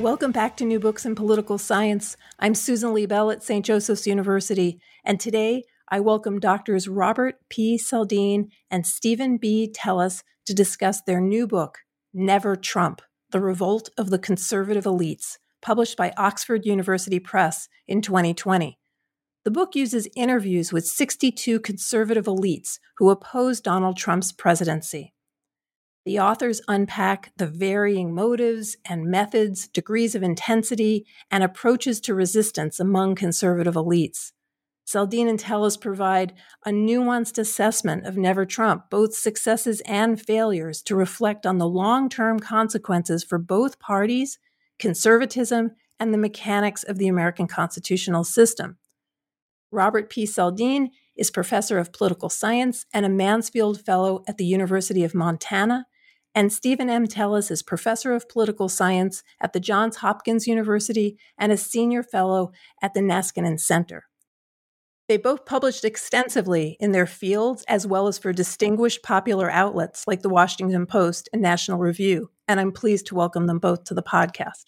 Welcome back to New Books in Political Science. I'm Susan Liebell at St. Joseph's University, and today I welcome doctors Robert P. Saldin and Steven B. Teles to discuss their new book, Never Trump The Revolt of the Conservative Elites, published by Oxford University Press in 2020. The book uses interviews with 62 conservative elites who opposed Donald Trump's presidency. The authors unpack the varying motives and methods, degrees of intensity, and approaches to resistance among conservative elites. Saldin and Teles provide a nuanced assessment of Never Trump, both successes and failures, to reflect on the long term consequences for both parties, conservatism, and the mechanics of the American constitutional system. Robert P. Saldin is professor of political science and a Mansfield Fellow at the University of Montana and Steven M. Teles is professor of political science at the Johns Hopkins University and a senior fellow at the Niskanen Center. They both published extensively in their fields as well as for distinguished popular outlets like the Washington Post and National Review, and I'm pleased to welcome them both to the podcast.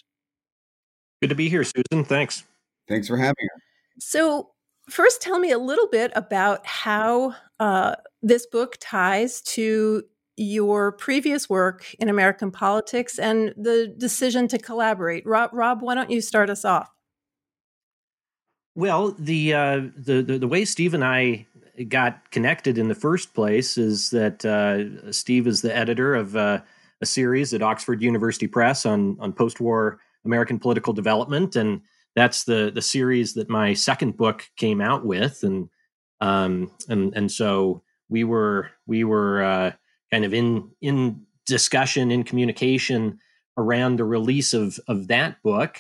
Good to be here, Susan. Thanks. Thanks for having us. So, first, tell me a little bit about how uh, this book ties to your previous work in American politics and the decision to collaborate. Rob, Rob why don't you start us off? Well, the, uh, the, the the way Steve and I got connected in the first place is that uh, Steve is the editor of uh, a series at Oxford University Press on on post-war American political development, and that's the the series that my second book came out with, and um, and and so we were we were uh, kind of in in discussion in communication around the release of of that book.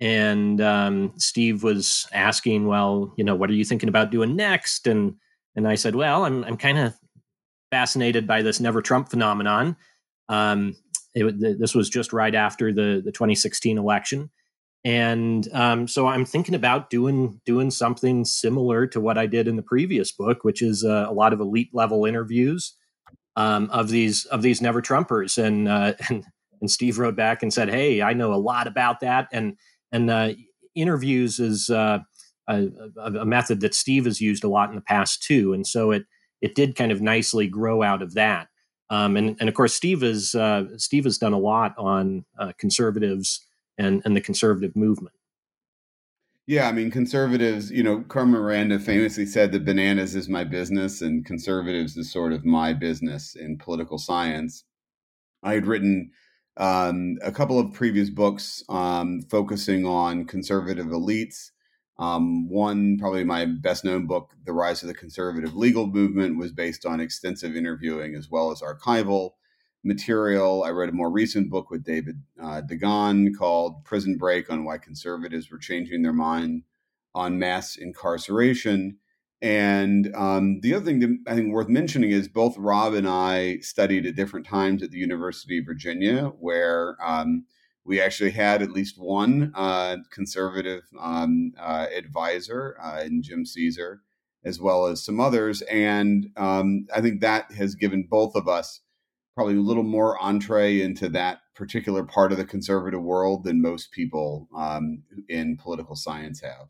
And um, steve was asking well you know what are you thinking about doing next? And and i said well i'm, I'm kind of fascinated by this never trump phenomenon. Um, it, this was just right after the the 2016 election. And um, so i'm thinking about doing doing something similar to what i did in the previous book which is uh, a lot of elite level interviews um, of these of these never Trumpers, and, uh, and and Steve wrote back and said, "Hey, I know a lot about that." And and uh, interviews is uh, a, a, method that Steve has used a lot in the past too, and so it it did kind of nicely grow out of that. Um, and and of course, Steve is uh, Steve has done a lot on uh, conservatives and and the conservative movement. Yeah, I mean, conservatives, you know, Carmen Miranda famously said that bananas is my business and conservatives is sort of my business in political science. I had written um, a couple of previous books um, focusing on conservative elites. Um, one, probably my best known book, The Rise of the Conservative Legal Movement, was based on extensive interviewing as well as archival material. I read a more recent book with David uh, Dagan called Prison Break on Why Conservatives Were Changing Their Mind on Mass Incarceration. And um, the other thing that I think worth mentioning is both Rob and I studied at different times at the University of Virginia, where um, we actually had at least one uh, conservative um, uh, advisor uh, in Jim Ceaser, as well as some others. And um, I think that has given both of us probably a little more entree into that particular part of the conservative world than most people um, in political science have.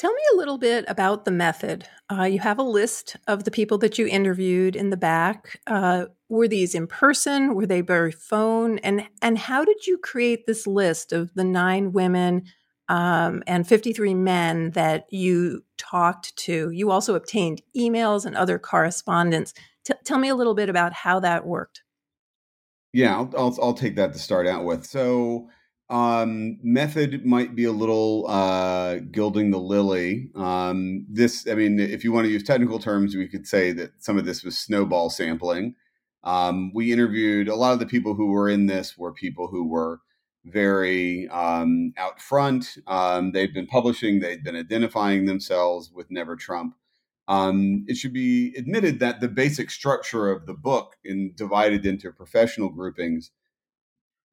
Tell me a little bit about the method. Uh, you have a list of the people that you interviewed in the back. Uh, were these in person? Were they by phone? And and how did you create this list of the nine women um, and 53 men that you talked to? You also obtained emails and other correspondence. T- tell me a little bit about how that worked. Yeah, I'll, I'll, I'll take that to start out with. So um, method might be a little uh, gilding the lily. Um, this, I mean, if you want to use technical terms, we could say that some of this was snowball sampling. Um, we interviewed a lot of the people who were in this were people who were very um, out front. Um, they've been publishing, they've been identifying themselves with Never Trump. Um, it should be admitted that the basic structure of the book, in divided into professional groupings,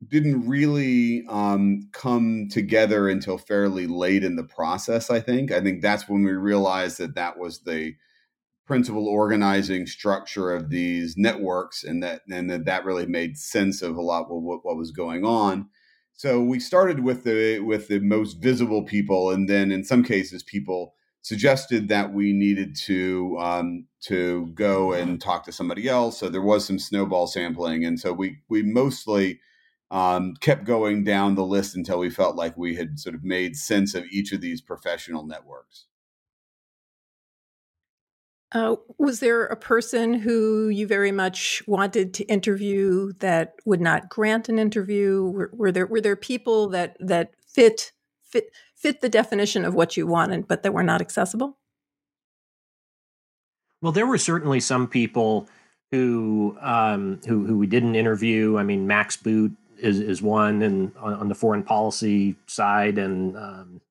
didn't really um, come together until fairly late in the process. I think. I think that's when we realized that that was the principal organizing structure of these networks, and that and that that really made sense of a lot of what, what was going on. So we started with the with the most visible people, and then in some cases, people suggested that we needed to um, to go and talk to somebody else. So there was some snowball sampling, and so we we mostly um, kept going down the list until we felt like we had sort of made sense of each of these professional networks. Uh, was there a person who you very much wanted to interview that would not grant an interview? Were, were there were there people that that fit fit fit the definition of what you wanted, but that were not accessible? Well, there were certainly some people who um, who who we didn't interview. I mean, Max Boot is is one, and on, on the foreign policy side, and um,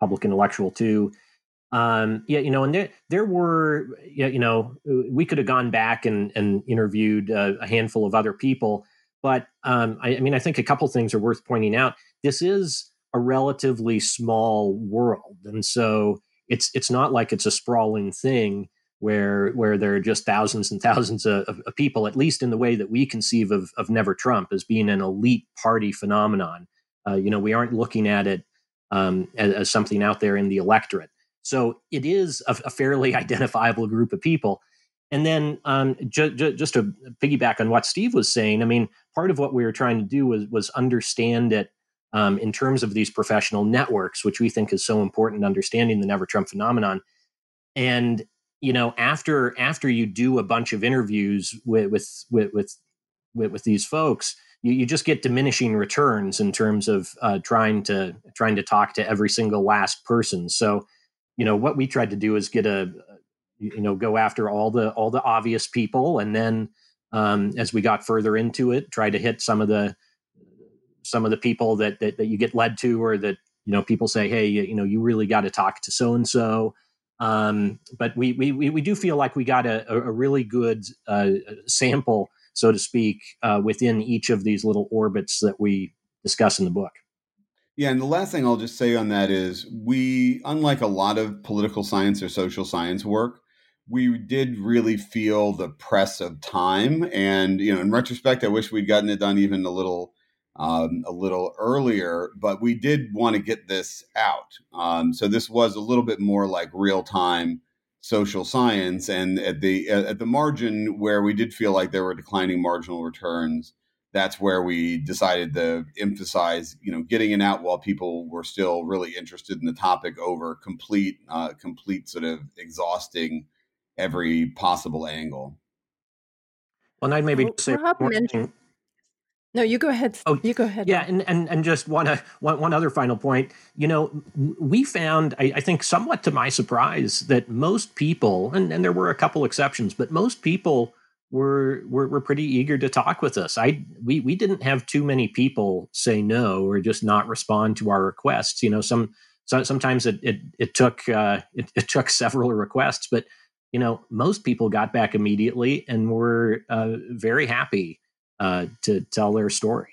public intellectual too. Um, yeah, you know, and there there were, yeah, you know, we could have gone back and and interviewed uh, a handful of other people, but um, I, I mean, I think a couple things are worth pointing out. This is a relatively small world, and so it's it's not like it's a sprawling thing where where there are just thousands and thousands of, of, of, people, at least in the way that we conceive of, of Never Trump as being an elite party phenomenon. Uh, you know, we aren't looking at it um, as, as, something out there in the electorate. So it is a, a fairly identifiable group of people. And then um, ju- ju- just to piggyback on what Steve was saying, I mean, part of what we were trying to do was was understand it um, in terms of these professional networks, which we think is so important understanding the Never Trump phenomenon. And you know, after after you do a bunch of interviews with with with with, with, with these folks, you, you, just get diminishing returns in terms of uh, trying to trying to talk to every single last person. So, you know, what we tried to do is get a you know go after all the all the obvious people, and then um, as we got further into it, try to hit some of the some of the people that, that, that you get led to or that you know people say hey you, you know you really got to talk to so and so but we, we we do feel like we got a, a really good uh, sample so to speak uh, within each of these little orbits that we discuss in the book yeah, and the last thing I'll just say on that is we, unlike a lot of political science or social science work, we did really feel the press of time. And, you know, in retrospect, I wish we'd gotten it done even a little um, a little earlier, but we did want to get this out. Um, so this was a little bit more like real time social science, and at the at the margin where we did feel like there were declining marginal returns, that's where we decided to emphasize, you know, getting it out while people were still really interested in the topic over complete, uh, complete sort of exhausting every possible angle. Well, and I'd maybe well, say Rob mentioned, no, you go ahead. Oh, you go ahead. Yeah, and and and just one uh, one one other final point. You know, we found, I, I, think, somewhat to my surprise, that most people, and, and there were a couple exceptions, but most people were, were were pretty eager to talk with us. I we we didn't have too many people say no or just not respond to our requests. You know, some so sometimes it it, it took uh, it, it took several requests, but you know, most people got back immediately and were uh, very happy uh, to tell their story.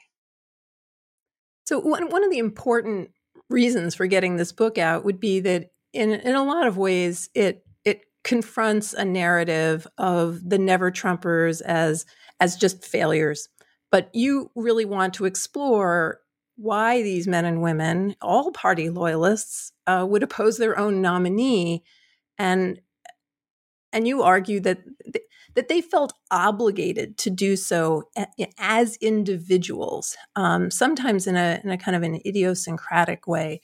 So one one of the important reasons for getting this book out would be that in in a lot of ways it it confronts a narrative of the never Trumpers as as just failures. But you really want to explore why these men and women, all party loyalists, uh, would oppose their own nominee, and and you argue that th- that they felt obligated to do so as individuals, um, sometimes in a in a kind of an idiosyncratic way,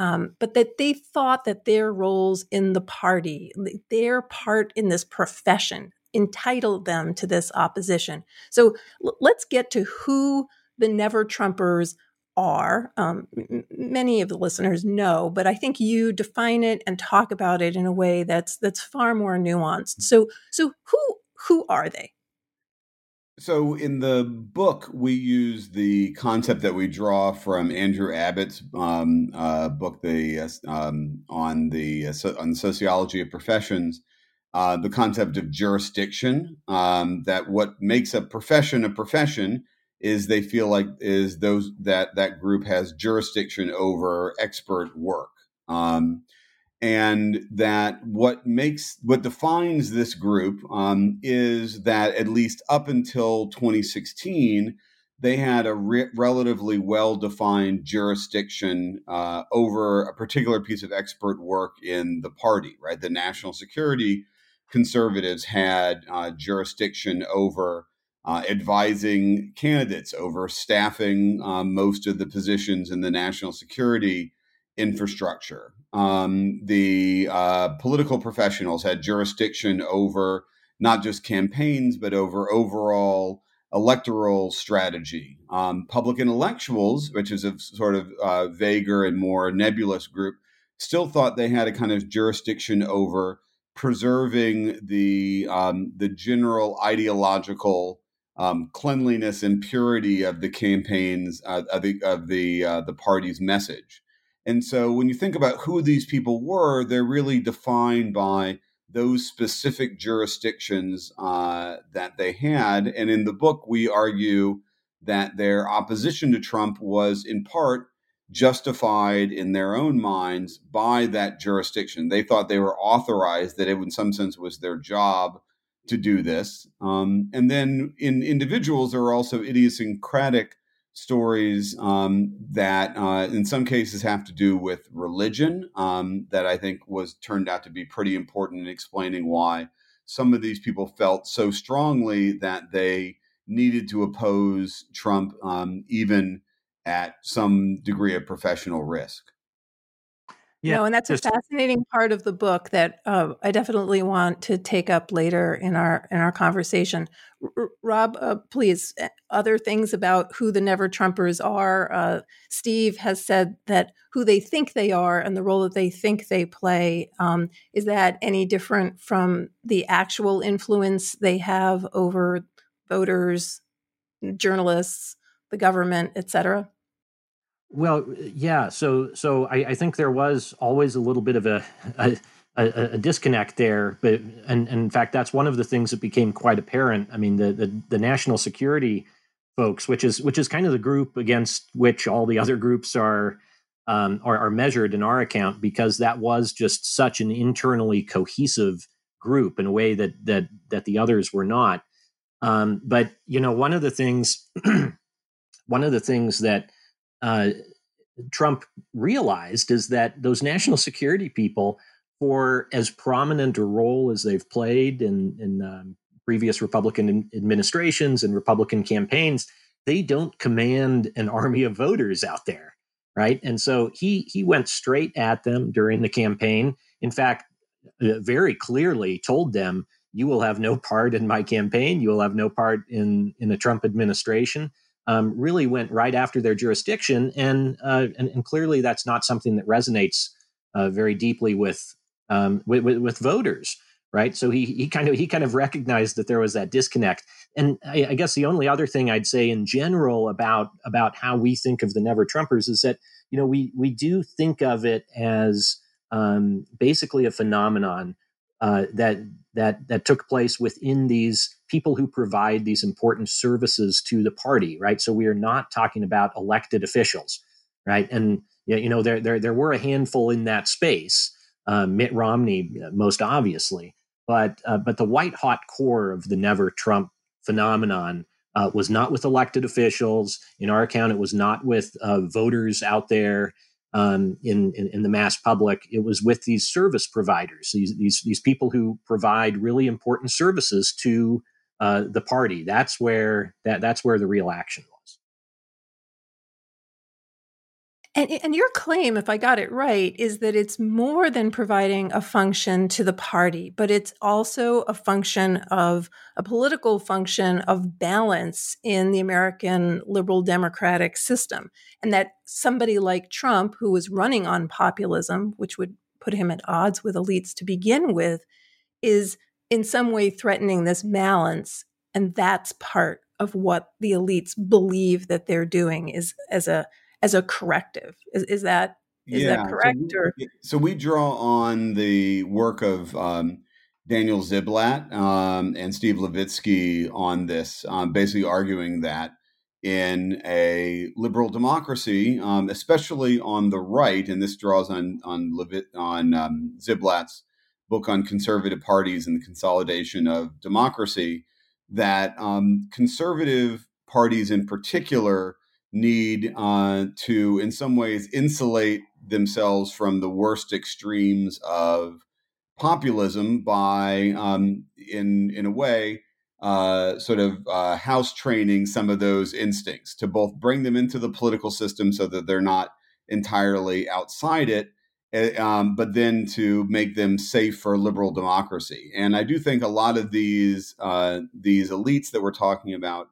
um, but that they thought that their roles in the party, their part in this profession, entitled them to this opposition. So l- let's get to who the Never Trumpers are. Um, m- many of the listeners know, but I think you define it and talk about it in a way that's that's far more nuanced. So so who who are they? So in the book, we use the concept that we draw from Andrew Abbott's um, uh, book, the uh, um, on the uh, on the sociology of professions, uh, the concept of jurisdiction. Um, that what makes a profession a profession is they feel like is those that that group has jurisdiction over expert work um, and that what makes what defines this group um, is that at least up until 2016 they had a re- relatively well defined jurisdiction uh, over a particular piece of expert work in the party right? The national security conservatives had uh, jurisdiction over uh, advising candidates over staffing um, most of the positions in the national security infrastructure. Um, the uh, political professionals had jurisdiction over not just campaigns, but over overall electoral strategy. Um, public intellectuals, which is a sort of uh, vaguer and more nebulous group, still thought they had a kind of jurisdiction over preserving the um, the general ideological um, cleanliness and purity of the campaigns uh, of the of the uh, the party's message. And so, when you think about who these people were, they're really defined by those specific jurisdictions uh, that they had. And in the book, we argue that their opposition to Trump was in part justified in their own minds by that jurisdiction. They thought they were authorized, that it, in some sense, was their job to do this. Um, and then in individuals, there are also idiosyncratic stories um, that, uh, in some cases, have to do with religion. Um, that I think was turned out to be pretty important in explaining why some of these people felt so strongly that they needed to oppose Trump, um, even at some degree of professional risk. Yeah, no, and that's a fascinating part of the book that uh, I definitely want to take up later in our in our conversation. R- Rob, uh, please, eh, other things about who the Never Trumpers are. Uh, Steve has said that who they think they are and the role that they think they play um, is that any different from the actual influence they have over voters, journalists, the government, et cetera? Well, yeah. So, so I, I, think there was always a little bit of a, a, a disconnect there, but and, and, in fact, that's one of the things that became quite apparent. I mean, the, the the national security folks, which is which is kind of the group against which all the other groups are um, are, are measured in our account, because that was just such an internally cohesive group in a way that that that the others were not. Um, but you know, one of the things, one of the things that uh, Trump realized is that those national security people, for as prominent a role as they've played in, in um, previous Republican administrations and Republican campaigns, they don't command an army of voters out there, right? And so he he went straight at them during the campaign. In fact, uh, very clearly told them, "You will have no part in my campaign. You will have no part in in the Trump administration." Um, really went right after their jurisdiction, and, uh, and, and clearly that's not something that resonates uh, very deeply with, um, with, with with voters, right? So he he kind of he kind of recognized that there was that disconnect, and I, I, guess the only other thing I'd say in general about about how we think of the Never Trumpers is that you know we we do think of it as um, basically a phenomenon uh, that that that took place within these people who provide these important services to the party, right? So we are not talking about elected officials, right? And you know there there there were a handful in that space, uh, Mitt Romney uh, most obviously, but uh, but the white hot core of the Never Trump phenomenon uh, was not with elected officials. In our account, it was not with uh, voters out there um, in, in, in the mass public. It was with these service providers, these these these people who provide really important services to uh, the party. That's where that that's where the real action was. And, and your claim, if I got it right, is that it's more than providing a function to the party, but it's also a function of a political function of balance in the American liberal democratic system. And that somebody like Trump, who was running on populism, which would put him at odds with elites to begin with, is in some way threatening this balance. And that's part of what the elites believe that they're doing is as a as a corrective. Is, is that is yeah, that correct? So we, so we, draw on the work of um, Daniel Ziblatt um, and Steve Levitsky on this, um, basically arguing that in a liberal democracy, um, especially on the right, and this draws on on Levit, on um, Ziblatt's book on conservative parties and the consolidation of democracy, that um, conservative parties in particular need uh, to, in some ways, insulate themselves from the worst extremes of populism by, um, in in a way, uh, sort of uh, house training some of those instincts to both bring them into the political system so that they're not entirely outside it, um, but then to make them safe for liberal democracy. And I do think a lot of these uh, these elites that we're talking about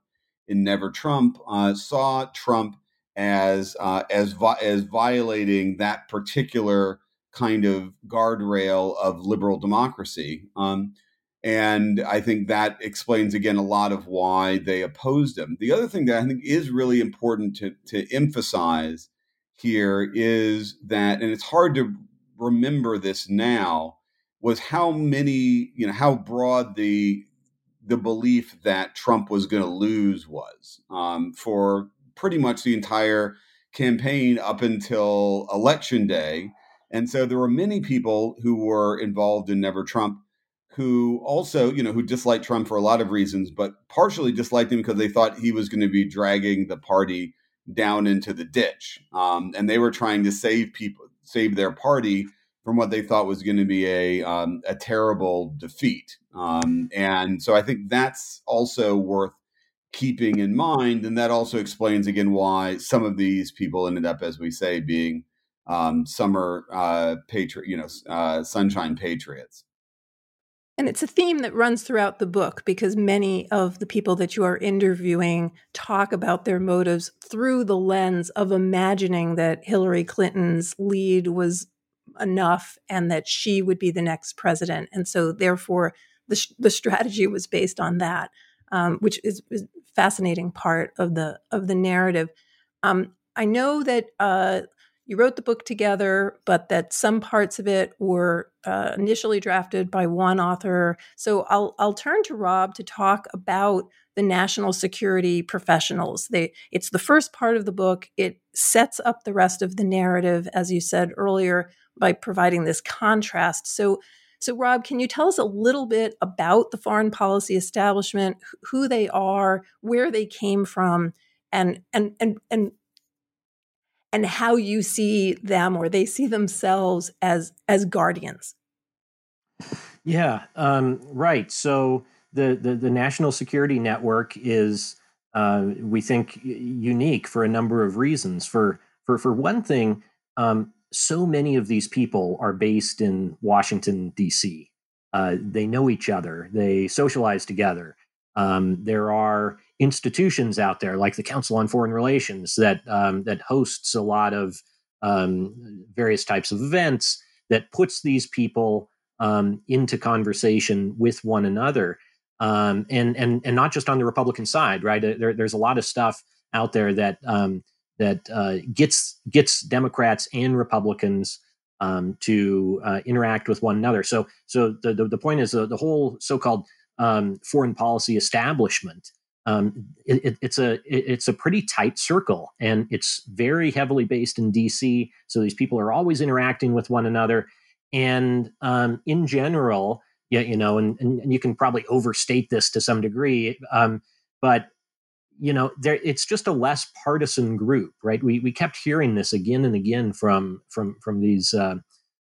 in Never Trump uh, saw Trump as uh, as vi- as violating that particular kind of guardrail of liberal democracy. Um, and I think that explains again a lot of why they opposed him. The other thing that I think is really important to, to emphasize here is that, and it's hard to remember this now, was how many, you know, how broad the the belief that Trump was going to lose was um, for pretty much the entire campaign up until election day. And so there were many people who were involved in Never Trump who also, you know, who disliked Trump for a lot of reasons, but partially disliked him because they thought he was going to be dragging the party down into the ditch. Um, and they were trying to save people, save their party from what they thought was going to be a um, a terrible defeat. Um, and so I think that's also worth keeping in mind, and that also explains again why some of these people ended up, as we say, being um, summer uh, patriot, you know, uh, sunshine patriots. And it's a theme that runs throughout the book because many of the people that you are interviewing talk about their motives through the lens of imagining that Hillary Clinton's lead was enough and that she would be the next president. And so, therefore, the, the strategy was based on that, um, which is, is fascinating part of the of the narrative. Um, I know that uh, you wrote the book together, but that some parts of it were uh, initially drafted by one author. So I'll I'll turn to Rob to talk about the national security professionals. They it's the first part of the book. It sets up the rest of the narrative, as you said earlier, by providing this contrast. So so, Rob, can you tell us a little bit about the foreign policy establishment, who they are, where they came from, and and and and and how you see them or they see themselves as as guardians? Yeah, um, right. So the, the, the National Security Network is, uh, we think, unique for a number of reasons. For for for one thing, um, so many of these people are based in Washington, D.C. Uh, they know each other, they socialize together. Um, there are institutions out there like the Council on Foreign Relations that um, that hosts a lot of um, various types of events that puts these people um, into conversation with one another, um, and and and not just on the Republican side, right? There, there's a lot of stuff out there that um, that uh, gets gets Democrats and Republicans to uh, interact with one another. So, so the the, the point is uh, the whole so-called um, foreign policy establishment. Um, it, it's a it, it's a pretty tight circle, and it's very heavily based in D.C. So these people are always interacting with one another, and um, in general, yeah, you know, and, and, and you can probably overstate this to some degree, um, but you know, there it's just a less partisan group, right? We we kept hearing this again and again from from from these uh,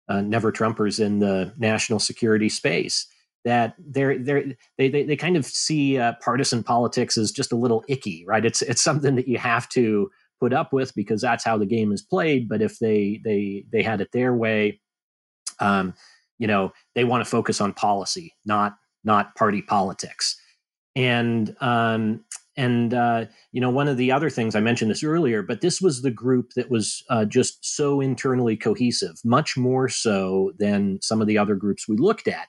uh, never Trumpers in the national security space that they're they're they they, they kind of see uh, partisan politics as just a little icky, right? It's it's something that you have to put up with because that's how the game is played. But if they they they had it their way, um, you know, they want to focus on policy, not not party politics. And um, and uh, you know, one of the other things I mentioned this earlier, but this was the group that was uh, just so internally cohesive, much more so than some of the other groups we looked at.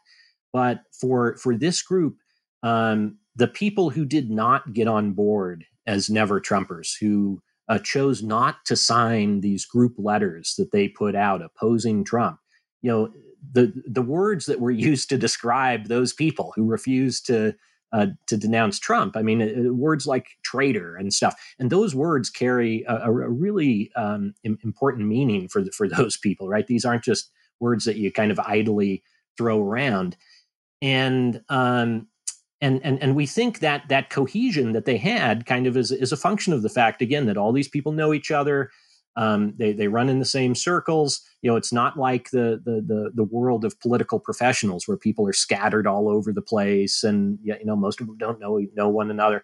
But for for this group, um, the people who did not get on board as never Trumpers, who uh, chose not to sign these group letters that they put out opposing Trump, you know, the the words that were used to describe those people who refused to uh, to denounce Trump. I mean, uh, words like traitor and stuff, and those words carry a, a really um, important meaning for the, for those people, right? These aren't just words that you kind of idly throw around, and um, and and and we think that that cohesion that they had kind of is is a function of the fact again that all these people know each other. Um, they they run in the same circles. You know, it's not like the, the the the world of political professionals where people are scattered all over the place, and you know most of them don't know know one another.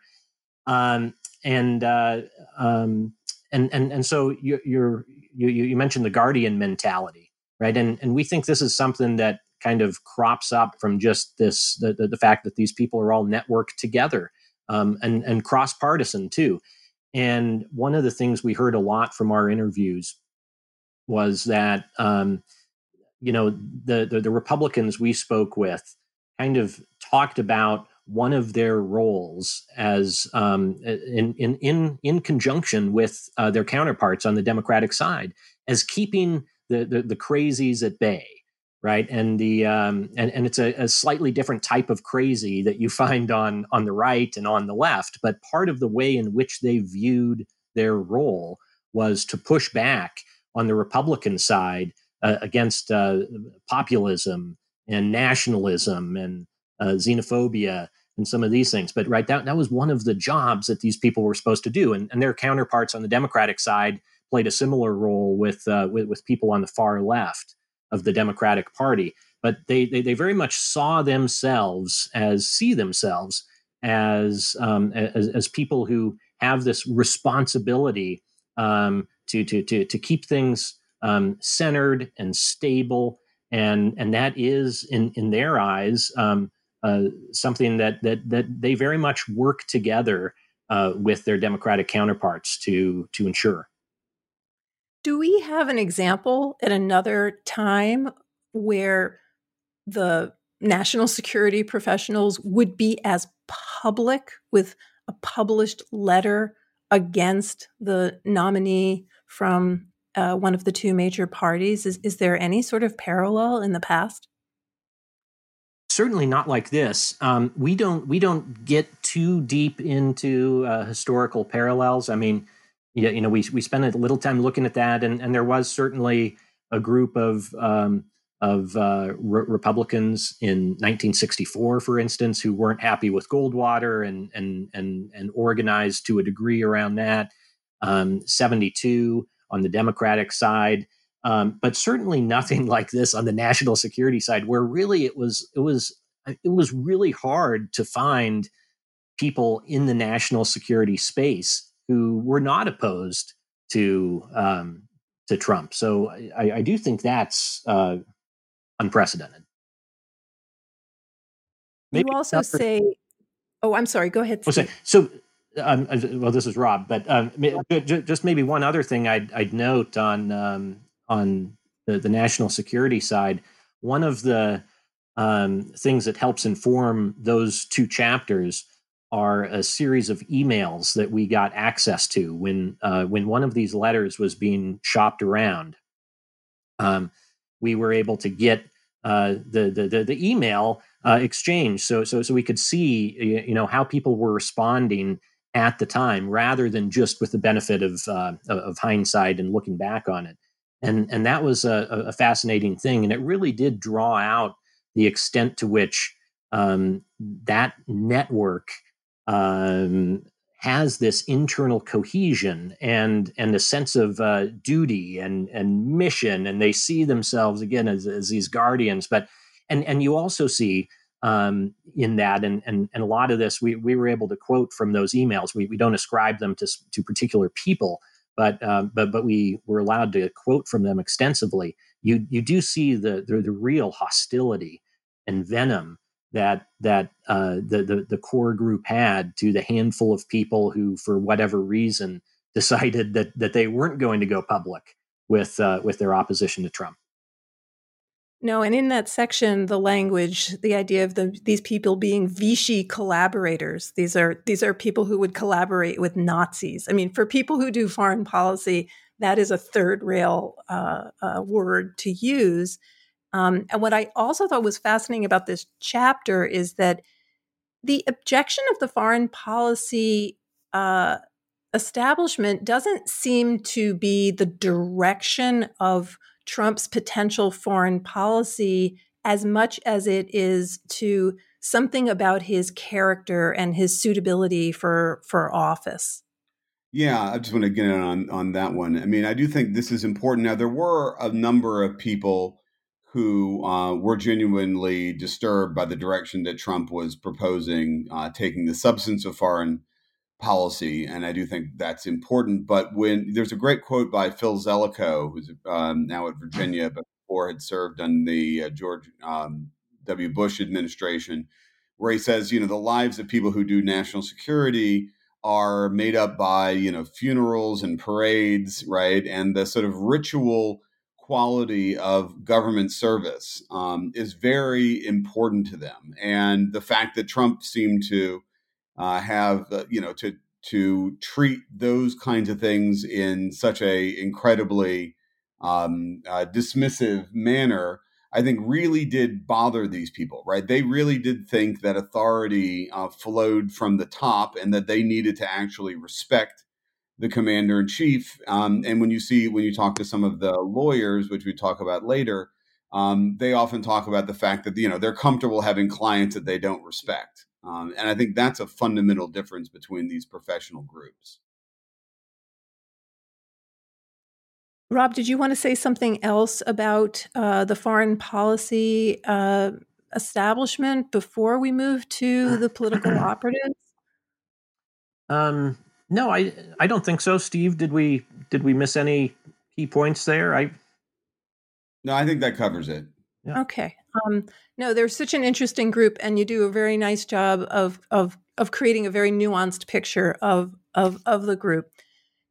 Um, and uh, um, and and and so you you you mentioned the guardian mentality, right? And and we think this is something that kind of crops up from just this the the, the fact that these people are all networked together um, and and cross partisan too. And one of the things we heard a lot from our interviews was that, um, you know, the, the, the Republicans we spoke with kind of talked about one of their roles as um, in, in in in conjunction with uh, their counterparts on the Democratic side as keeping the, the, the crazies at bay right? And the um, and, and it's a, a, slightly different type of crazy that you find on on the right and on the left but part of the way in which they viewed their role was to push back on the republican side uh, against uh, populism and nationalism and uh, xenophobia and some of these things. But right that, that was one of the jobs that these people were supposed to do. And, and their counterparts on the democratic side played a similar role with, uh, with, with people on the far left of the Democratic Party. But they, they, they very much saw themselves as see themselves as, um, as, as people who have this responsibility um, to, to, to, to keep things um, centered and stable. And, and that is, in, in their eyes, um, uh, something that, that, that they very much work together uh, with their Democratic counterparts to, to ensure. Do we have an example at another time where the national security professionals would be as public with a published letter against the nominee from uh, one of the two major parties? Is, is there any sort of parallel in the past? Certainly not like this. Um, we don't we don't get too deep into uh, historical parallels. I mean, yeah, you know, we we spent a little time looking at that, and and there was certainly a group of um, of uh, re- Republicans in 1964, for instance, who weren't happy with Goldwater and and and and organized to a degree around that. Um, 72 on the Democratic side, um, but certainly nothing like this on the national security side, where really it was it was it was really hard to find people in the national security space who were not opposed to um, to Trump. So I, I do think that's uh, unprecedented. Maybe you also say, "Oh, I'm sorry. Go ahead." Steve. So, um, well, this is Rob, but um, just maybe one other thing I'd, I'd note on um, on the, the, national security side. One of the um, things that helps inform those two chapters are a series of emails that we got access to when uh, when one of these letters was being shopped around. Um, we were able to get uh, the, the, the the email uh, exchange, so so so we could see you know how people were responding at the time, rather than just with the benefit of uh, of hindsight and looking back on it. And and that was a, a fascinating thing, and it really did draw out the extent to which um, that network um, has this internal cohesion and and a sense of uh, duty and and mission, and they see themselves again as, as these guardians. But and and you also see um, in that, and, and and a lot of this we we were able to quote from those emails. We we don't ascribe them to to particular people, but um, but but we were allowed to quote from them extensively. You you do see the the, the real hostility and venom that that uh, the, the the core group had to the handful of people who, for whatever reason, decided that that they weren't going to go public with uh, with their opposition to Trump. No, and in that section, the language, the idea of the, these people being Vichy collaborators. These are these are people who would collaborate with Nazis. I mean, for people who do foreign policy, that is a third rail uh, uh, word to use. Um, and what I also thought was fascinating about this chapter is that the objection of the foreign policy uh, establishment doesn't seem to be the direction of Trump's potential foreign policy as much as it is to something about his character and his suitability for for office. Yeah, I just want to get in on on that one. I mean, I do think this is important. Now, there were a number of people who uh, were genuinely disturbed by the direction that Trump was proposing, uh, taking the substance of foreign policy, and I do think that's important. But when there's a great quote by Phil Zelikow, who's um, now at Virginia, but before had served on the uh, George um, W. Bush administration, where he says, you know, the lives of people who do national security are made up by you know funerals and parades, right, and the sort of ritual quality of government service um, is very important to them. And the fact that Trump seemed to uh, have, uh, you know, to to treat those kinds of things in such a incredibly um, uh, dismissive manner, I think really did bother these people. Right? They really did think that authority uh, flowed from the top, and that they needed to actually respect the commander in chief. Um, and when you see, when you talk to some of the lawyers, which we talk about later, um, they often talk about the fact that you know they're comfortable having clients that they don't respect, um, and I think that's a fundamental difference between these professional groups. Rob, did you want to say something else about uh, the foreign policy uh, establishment before we move to the political operatives? Um, no, I I don't think so. Steve, did we did we miss any key points there? I No, I think that covers it. Yeah. Okay. Um, no, they're such an interesting group, and you do a very nice job of of of creating a very nuanced picture of of of the group.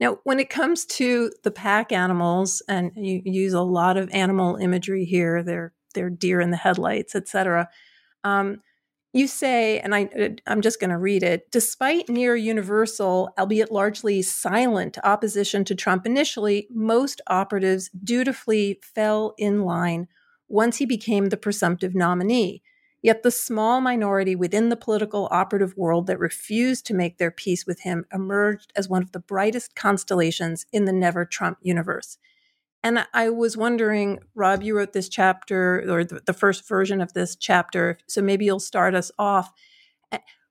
Now, when it comes to the pack animals, and you use a lot of animal imagery here, they're they're deer in the headlights, etc. Um, you say, and I, uh, I'm just going to read it despite near universal, albeit largely silent opposition to Trump initially, most operatives dutifully fell in line once he became the presumptive nominee. Yet the small minority within the political operative world that refused to make their peace with him emerged as one of the brightest constellations in the never Trump universe. And I was wondering, Rob, you wrote this chapter or the, first version of this chapter, so maybe you'll start us off.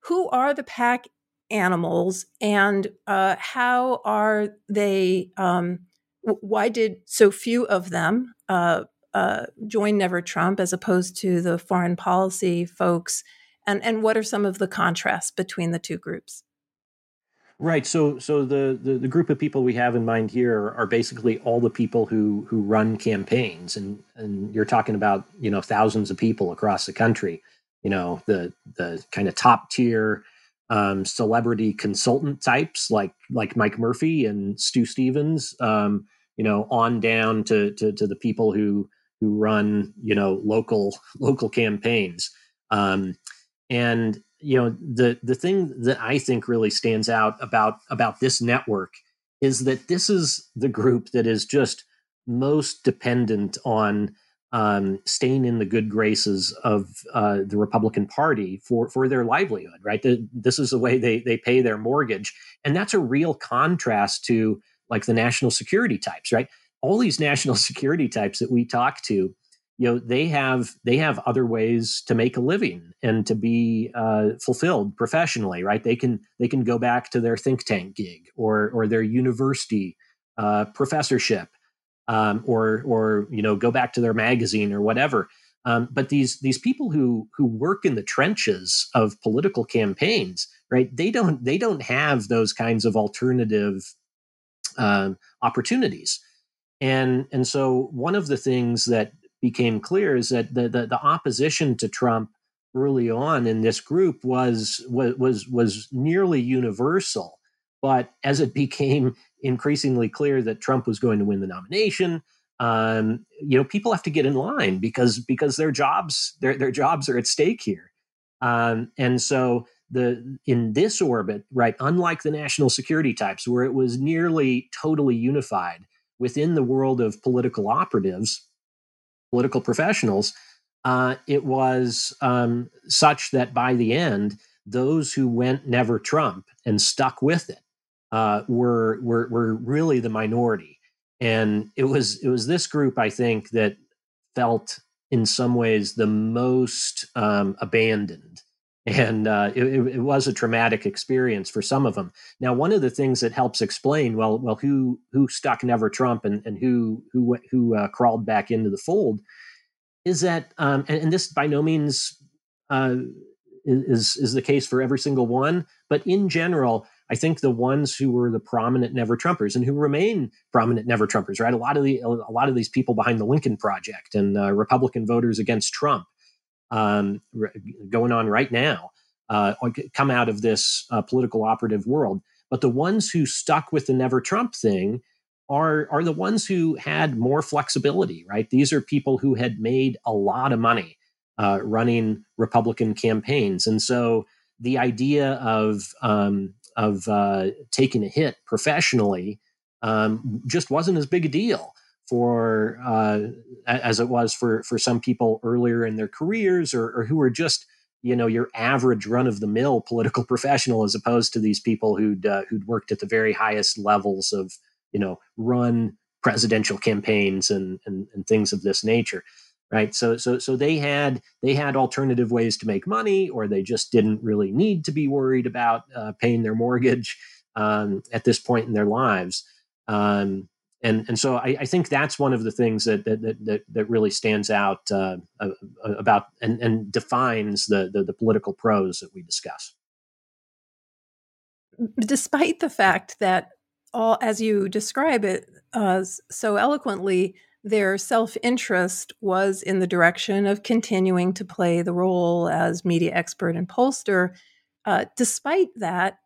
Who are the pack animals, and uh, how are they? Um, why did so few of them uh, uh, join Never Trump as opposed to the foreign policy folks? And and what are some of the contrasts between the two groups? Right. So, so the, the, the group of people we have in mind here are basically all the people who who run campaigns, and and you're talking about you know thousands of people across the country. You know the the kind of top tier um, celebrity consultant types like like Mike Murphy and Stu Stevens. Um, you know, on down to, to to the people who who run you know local local campaigns. Um, and you know the the thing that I think really stands out about about this network is that this is the group that is just most dependent on um, staying in the good graces of uh, the Republican Party for for their livelihood. Right, the, this is the way they they pay their mortgage, and that's a real contrast to like the national security types. Right, all these national security types that we talk to you know they have they have other ways to make a living and to be uh, fulfilled professionally right? They can they can go back to their think tank gig or or their university uh, professorship um, or or you know go back to their magazine or whatever. Um, but these these people who who work in the trenches of political campaigns right they don't they don't have those kinds of alternative um, opportunities. And and so one of the things that became clear is that the, the, the opposition to Trump early on in this group was was was nearly universal. But as it became increasingly clear that Trump was going to win the nomination, um, you know, people have to get in line because because their jobs their their jobs are at stake here. Um, and so the in this orbit, right, unlike the national security types, where it was nearly totally unified within the world of political operatives, political professionals, uh, it was um, such that by the end, those who went never Trump and stuck with it uh, were, were were really the minority, and it was it was this group I think that felt in some ways the most um, abandoned and uh, it, it, was a traumatic experience for some of them. Now, one of the things that helps explain well, well, who who stuck never Trump and, and who who who uh, crawled back into the fold is that, um, and, and, this by no means uh, is is the case for every single one, but in general, I think the ones who were the prominent never Trumpers and who remain prominent never Trumpers, right? A lot of the a lot of these people behind the Lincoln Project and uh, Republican voters against Trump um, going on right now uh, come out of this uh, political operative world. But the ones who stuck with the never Trump thing are are the ones who had more flexibility, right? These are people who had made a lot of money uh, running Republican campaigns, and so the idea of um, of uh, taking a hit professionally um, just wasn't as big a deal for uh, as it was for for some people earlier in their careers or, or who were just you know your average run of the mill political professional as opposed to these people who'd uh, who'd worked at the very highest levels of you know run presidential campaigns and, and and things of this nature right? So so so they had they had alternative ways to make money or they just didn't really need to be worried about uh, paying their mortgage um, at this point in their lives. Um, and and so I, I, think that's one of the things that that that, that really stands out uh, about and, and defines the, the, the political pros that we discuss. Despite the fact that all, as you describe it uh, so eloquently, their self interest was in the direction of continuing to play the role as media expert and pollster. Uh, despite that,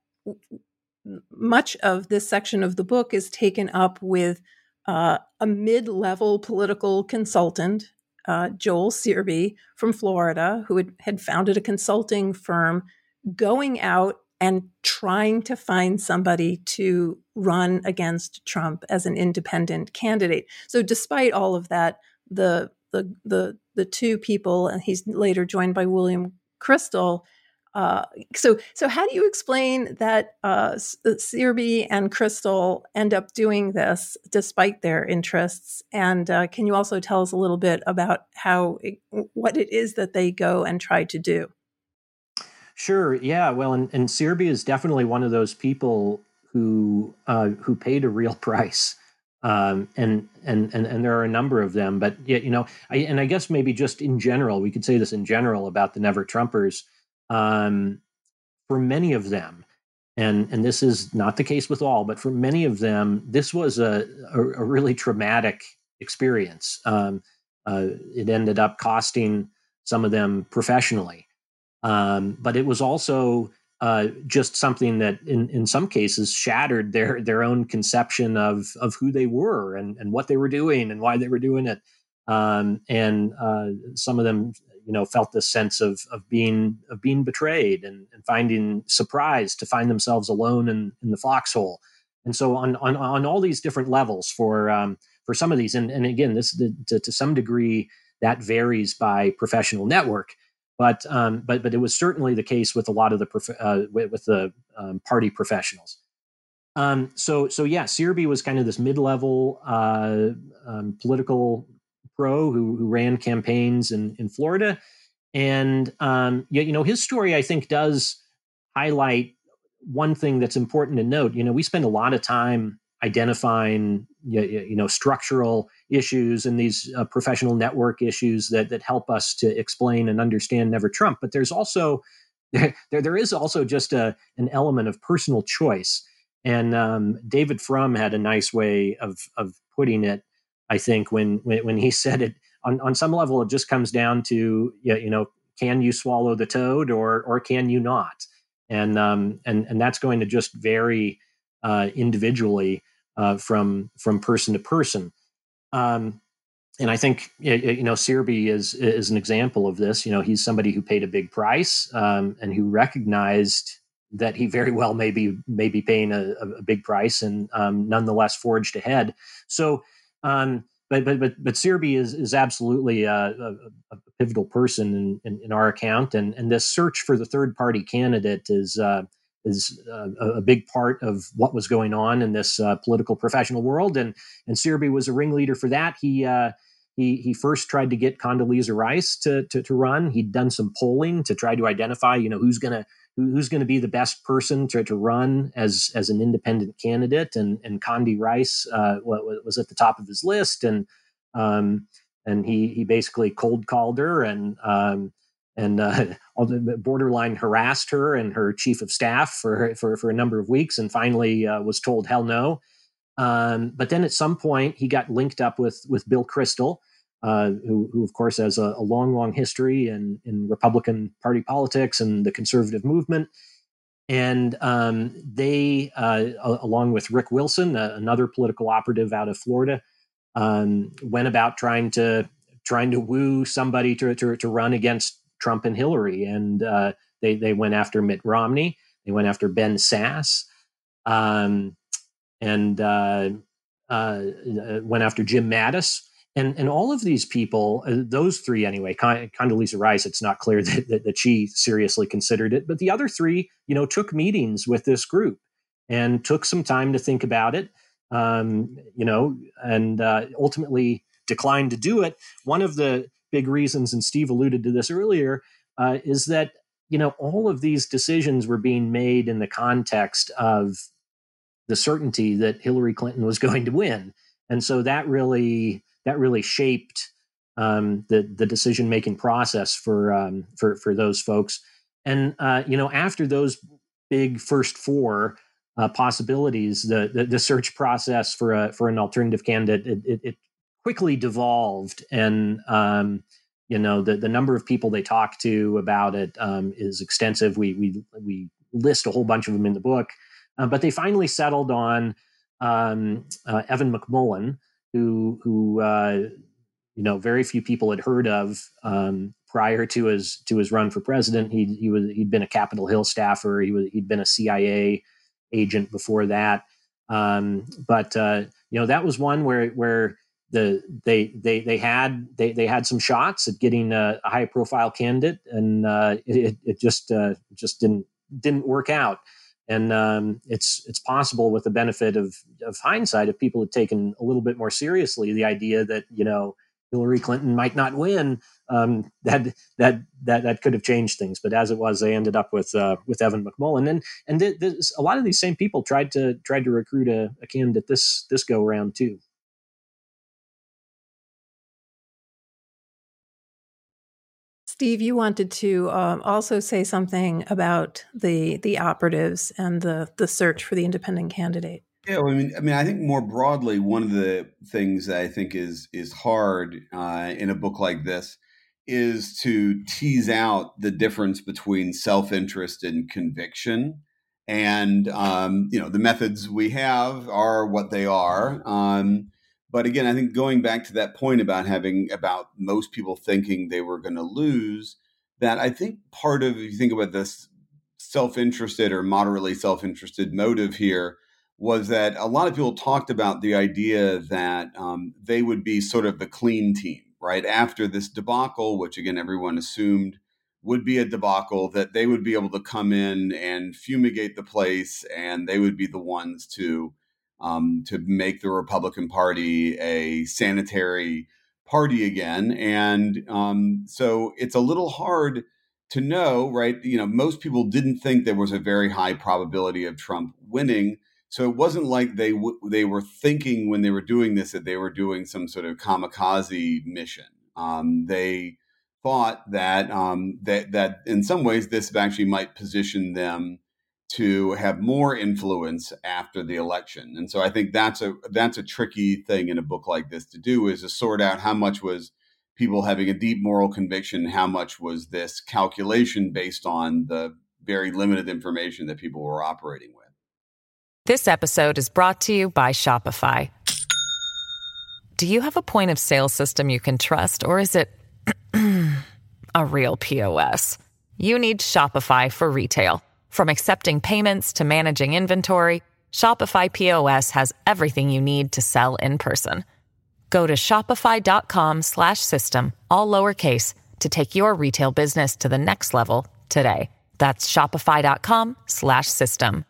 much of this section of the book is taken up with uh, a mid level political consultant, uh, Joel Searby from Florida, who had, had founded a consulting firm, going out and trying to find somebody to run against Trump as an independent candidate. So, despite all of that, the the the the two people, and he's later joined by William Kristol, uh, so, so how do you explain that uh, Searby and Kristol end up doing this despite their interests? And uh, can you also tell us a little bit about how it, what it is that they go and try to do? Sure. Yeah. Well, and, and Searby is definitely one of those people who uh, who paid a real price. Um, and, and and and there are a number of them, but yeah, you know, I, and I guess maybe just in general, we could say this in general about the Never Trumpers um, for many of them, and and this is not the case with all, but for many of them, this was a a, a really traumatic experience. Um, uh, it ended up costing some of them professionally, um, but it was also uh, just something that, in in some cases, shattered their their own conception of of who they were and and what they were doing and why they were doing it. Um, and uh, some of them you know felt this sense of of being of being betrayed and, and finding surprise to find themselves alone in, in the foxhole. And so on on, on all these different levels for um, for some of these and, and again this to, to some degree that varies by professional network but um, but but it was certainly the case with a lot of the prof- uh, with, with, the um, party professionals. Um, so so yeah Searby was kind of this mid-level uh, um, political pro who, who ran campaigns in, in Florida. And, um, you, you know, his story, I think, does highlight one thing that's important to note. You know, we spend a lot of time identifying, you know, structural issues and these uh, professional network issues that, that help us to explain and understand Never Trump. But there's also, there, there is also just a, an element of personal choice. And um, David Frum had a nice way of, of putting it I think when when, he said it on, on some level, it just comes down to you know, can you swallow the toad or or can you not? And um, and and that's going to just vary uh, individually uh, from from person to person. Um, and I think you know Searby is is an example of this. You know, he's somebody who paid a big price um, and who recognized that he very well may be may be paying a, a big price and um, nonetheless forged ahead. So um, but but but but Searby is is absolutely a, a, a pivotal person in, in, in, our account, and and this search for the third party candidate is uh, is uh, a, big part of what was going on in this uh, political professional world, and and Searby was a ringleader for that. He uh, he he first tried to get Condoleezza Rice to, to to run. He'd done some polling to try to identify, you know, who's going to who's going to be the best person to, to run as as an independent candidate. And and Condi Rice uh, was at the top of his list, and um, and he he basically cold called her and um, and uh, borderline harassed her and her chief of staff for for for a number of weeks, and finally uh, was told hell no. Um, but then at some point he got linked up with with Bill Kristol, uh, who, who, of course, has a, a, long, long history in, in Republican Party politics and the conservative movement. And um, they, uh, along with Rick Wilson, uh, another political operative out of Florida, um, went about trying to trying to woo somebody to, to, to run against Trump and Hillary. And uh, they they went after Mitt Romney. They went after Ben Sasse, um, and uh, went after Jim Mattis and and all of these people, uh, those three anyway, Con- Condoleezza Rice, it's not clear that, that, that she seriously considered it, but the other three, you know, took meetings with this group and took some time to think about it, um, you know, and uh, ultimately declined to do it. One of the big reasons, and Steve alluded to this earlier, uh, is that you know all of these decisions were being made in the context of the certainty that Hillary Clinton was going to win, and so that really that really shaped um, the the decision making process for um, for for those folks. And uh, you know, after those big first four uh, possibilities, the, the, the search process for a for an alternative candidate it, it, quickly devolved, and um, you know the the number of people they talk to about it um, is extensive. We we we list a whole bunch of them in the book, uh, but they finally settled on um, uh, Evan McMullin who who uh, you know very few people had heard of um, prior to his to his run for president. He he was he'd been a Capitol Hill staffer. He was he'd been a CIA agent before that. Um, but uh, you know that was one where where the they they they had they they had some shots at getting a, a high profile candidate, and uh, it it just uh, just didn't didn't work out. And um, it's it's possible with the benefit of of hindsight, if people had taken a little bit more seriously the idea that you know Hillary Clinton might not win, um, that that that that could have changed things. But as it was, they ended up with uh, with Evan McMullin, and and th- th- a lot of these same people tried to tried to recruit a, a candidate this this go around too. Steve, you wanted to um, also say something about the the operatives and the the search for the independent candidate. Yeah, well, I mean, I mean, I think more broadly, one of the things that I think is is hard uh, in a book like this is to tease out the difference between self interest and conviction. And um, you know, the methods we have are what they are. Um, but again, I think going back to that point about having about most people thinking they were going to lose, that I think part of if you think about this self-interested or moderately self-interested motive here was that a lot of people talked about the idea that um, they would be sort of the clean team, right? After this debacle, which again everyone assumed would be a debacle, that they would be able to come in and fumigate the place, and they would be the ones to um, to make the Republican Party a sanitary party again. And um, so it's a little hard to know, right? You know, most people didn't think there was a very high probability of Trump winning. So it wasn't like they w- they were thinking when they were doing this that they were doing some sort of kamikaze mission. Um, they thought that um, that that in some ways this actually might position them to have more influence after the election. And so I think that's a that's a tricky thing in a book like this to do is to sort out how much was people having a deep moral conviction, how much was this calculation based on the very limited information that people were operating with. This episode is brought to you by Shopify. Do you have a point of sale system you can trust or is it a real POS? You need Shopify for retail. From accepting payments to managing inventory, Shopify POS has everything you need to sell in person. Go to shopify.com/system all lowercase to take your retail business to the next level today. That's shopify.com/system.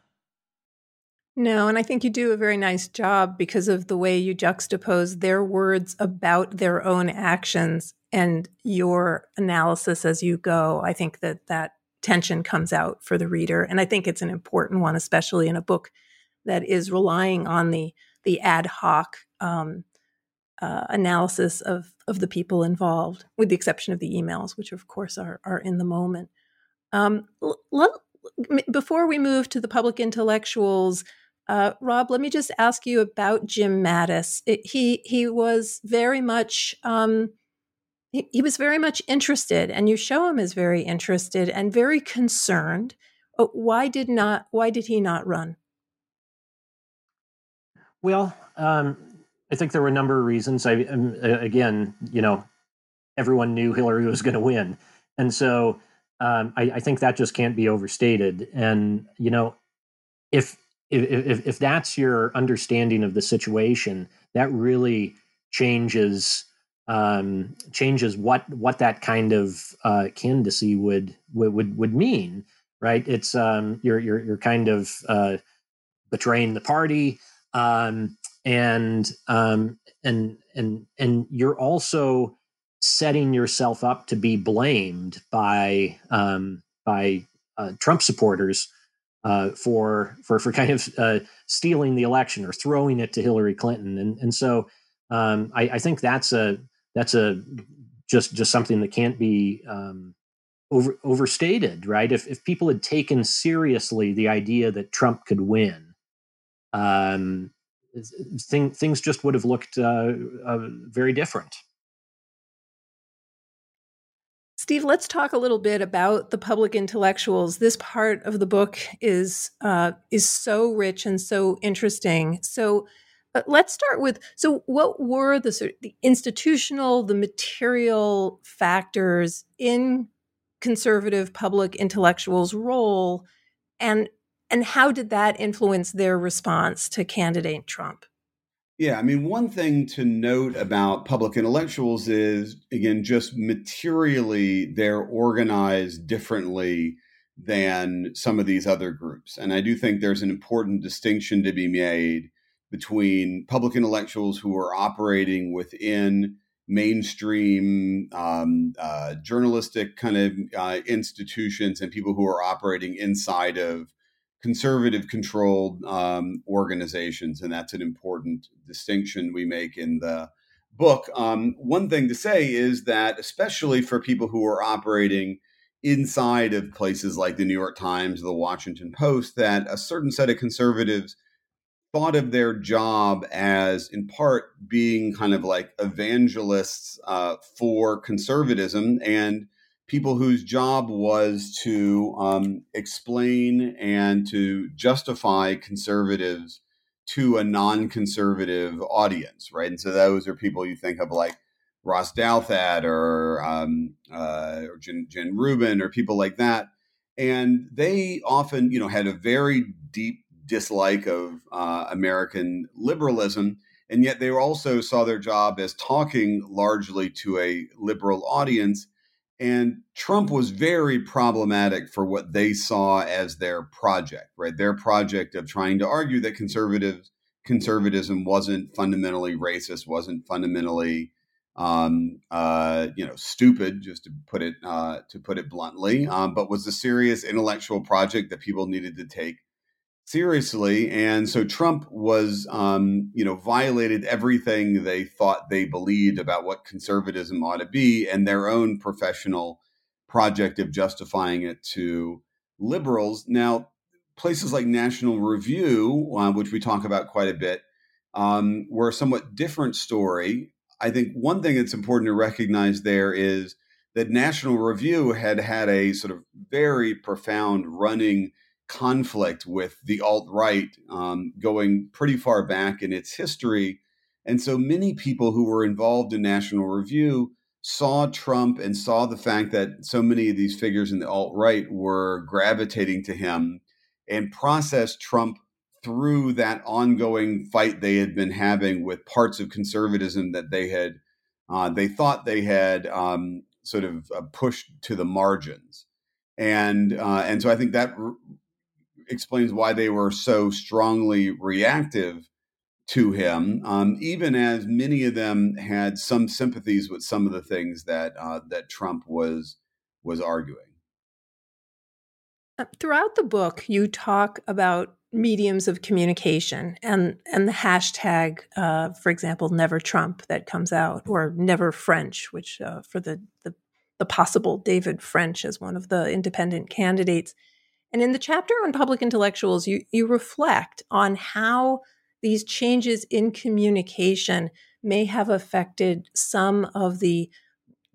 No, and I think you do a very nice job because of the way you juxtapose their words about their own actions and your analysis as you go. I think that that tension comes out for the reader. And I think it's an important one, especially in a book that is relying on the the ad hoc um, uh, analysis of of the people involved, with the exception of the emails, which of course are are in the moment. Um, before we move to the public intellectuals, uh, Rob, let me just ask you about Jim Mattis. It, he he was very much um, he, was very much interested, and you show him as very interested and very concerned. Uh, why did not? Why did he not run? Well, um, I think there were a number of reasons. I um, again, you know, everyone knew Hillary was going to win, and so um, I, I, think that just can't be overstated. And you know, if if if that's your understanding of the situation, that really changes um, changes what what that kind of uh, candidacy would would would mean, right? It's um, you're you're you're kind of uh, betraying the party, um, and um, and and and you're also setting yourself up to be blamed by um, by uh, Trump supporters uh, for for for kind of uh, stealing the election or throwing it to Hillary Clinton, and and so um, I, I, think that's a that's a just just something that can't be um, over, overstated, right? If if people had taken seriously the idea that Trump could win, um, thing, things just would have looked uh, uh, very different. Steve, let's talk a little bit about the public intellectuals. This part of the book is uh, is so rich and so interesting. So Uh, let's start with so what were the sort of the institutional, the material factors in conservative public intellectuals' role and and how did that influence their response to candidate Trump? Yeah, I mean, one thing to note about public intellectuals is, again, just materially, they're organized differently than some of these other groups. And I do think there's an important distinction to be made between public intellectuals who are operating within mainstream um, uh, journalistic kind of uh, institutions and people who are operating inside of conservative controlled um, organizations. And that's an important distinction we make in the book. Um, one thing to say is that, especially for people who are operating inside of places like the New York Times, the Washington Post, that a certain set of conservatives thought of their job as, in part, being kind of like evangelists uh, for conservatism and people whose job was to um, explain and to justify conservatives to a non-conservative audience, right? And so those are people you think of like Ross Douthat or, um, uh, or Jen, Jen Rubin or people like that, and they often, you know, had a very deep dislike of uh, American liberalism. And yet they also saw their job as talking largely to a liberal audience. And Trump was very problematic for what they saw as their project, right? Their project of trying to argue that conservatives conservatism wasn't fundamentally racist, wasn't fundamentally um, uh, you know, stupid, just to put it uh, to put it bluntly, um, but was a serious intellectual project that people needed to take seriously. And so Trump was, um, you know, violated everything they thought they believed about what conservatism ought to be, and their own professional project of justifying it to liberals. Now, places like National Review, uh, which we talk about quite a bit, um, were a somewhat different story. I think one thing that's important to recognize there is that National Review had had a sort of very profound running conflict with the alt right um, going pretty far back in its history. And so many people who were involved in National Review saw Trump and saw the fact that so many of these figures in the alt right were gravitating to him and processed Trump through that ongoing fight they had been having with parts of conservatism that they had uh, they thought they had um, sort of uh, pushed to the margins and uh, and so I think that explains why they were so strongly reactive to him, um, even as many of them had some sympathies with some of the things that uh, that Trump was was arguing. Uh, throughout the book, you talk about mediums of communication and and the hashtag, uh, for example, "Never Trump" that comes out, or "Never French," which uh, for the, the the possible David French as one of the independent candidates. And in the chapter on public intellectuals, you you reflect on how these changes in communication may have affected some of the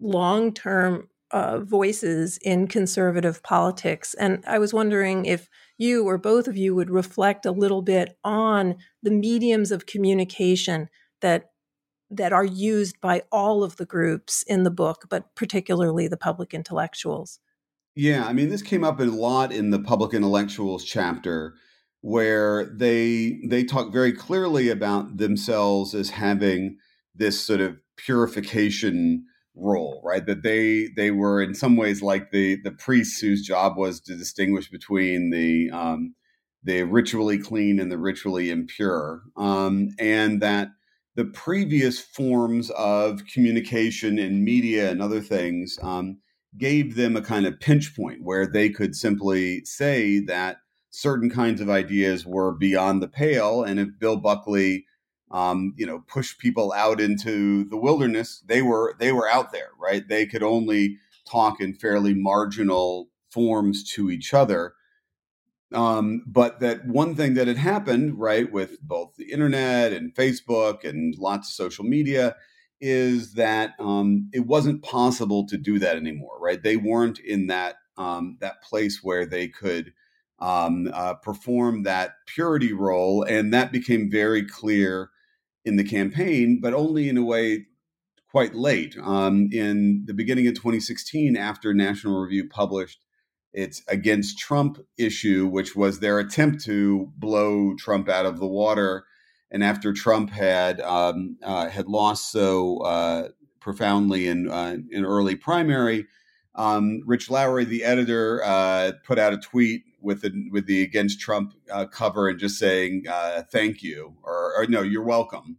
long term uh, voices in conservative politics. And I was wondering if you or both of you would reflect a little bit on the mediums of communication that that are used by all of the groups in the book, but particularly the public intellectuals. Yeah, I mean, this came up a lot in the public intellectuals chapter, where they they talk very clearly about themselves as having this sort of purification role, right? That they they were in some ways like the the priests whose job was to distinguish between the um, the ritually clean and the ritually impure, um, and that the previous forms of communication and media and other things um, gave them a kind of pinch point where they could simply say that certain kinds of ideas were beyond the pale, and if Bill Buckley um, you know, pushed people out into the wilderness, they were they were out there, right? They could only talk in fairly marginal forms to each other. Um, but that one thing that had happened, right, with both the internet and Facebook and lots of social media, is that um, it wasn't possible to do that anymore, right? They weren't in that um, that place where they could um, uh, perform that purity role, and that became very clear in the campaign, but only in a way quite late. Um, in the beginning of 2016, after National Review published its Against Trump issue, which was their attempt to blow Trump out of the water, and after Trump had um, uh, had lost so uh, profoundly in uh, in early primary, um, Rich Lowry, the editor, uh, put out a tweet with the with the against Trump uh, cover and just saying uh, thank you or, or, no, you're welcome.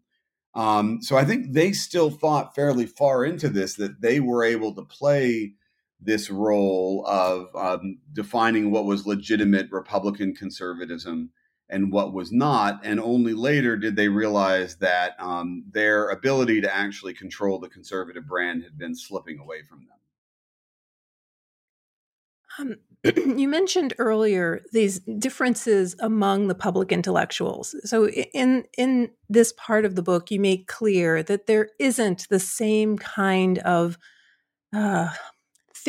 Um, so I think they still thought fairly far into this that they were able to play this role of um, defining what was legitimate Republican conservatism and what was not. And only later did they realize that um, their ability to actually control the conservative brand had been slipping away from them. Um, you mentioned earlier these differences among the public intellectuals. So in in this part of the book, you make clear that there isn't the same kind of uh,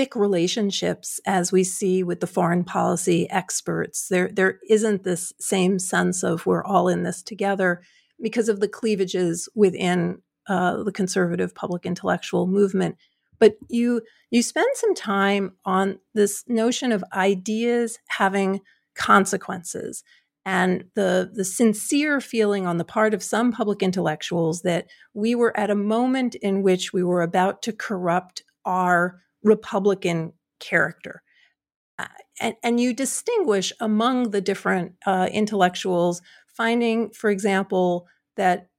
thick relationships as we see with the foreign policy experts. There there isn't this same sense of we're all in this together because of the cleavages within uh, the conservative public intellectual movement but you you spend some time on this notion of ideas having consequences and the the sincere feeling on the part of some public intellectuals that we were at a moment in which we were about to corrupt our republican character uh, and, and you distinguish among the different uh, intellectuals finding for example that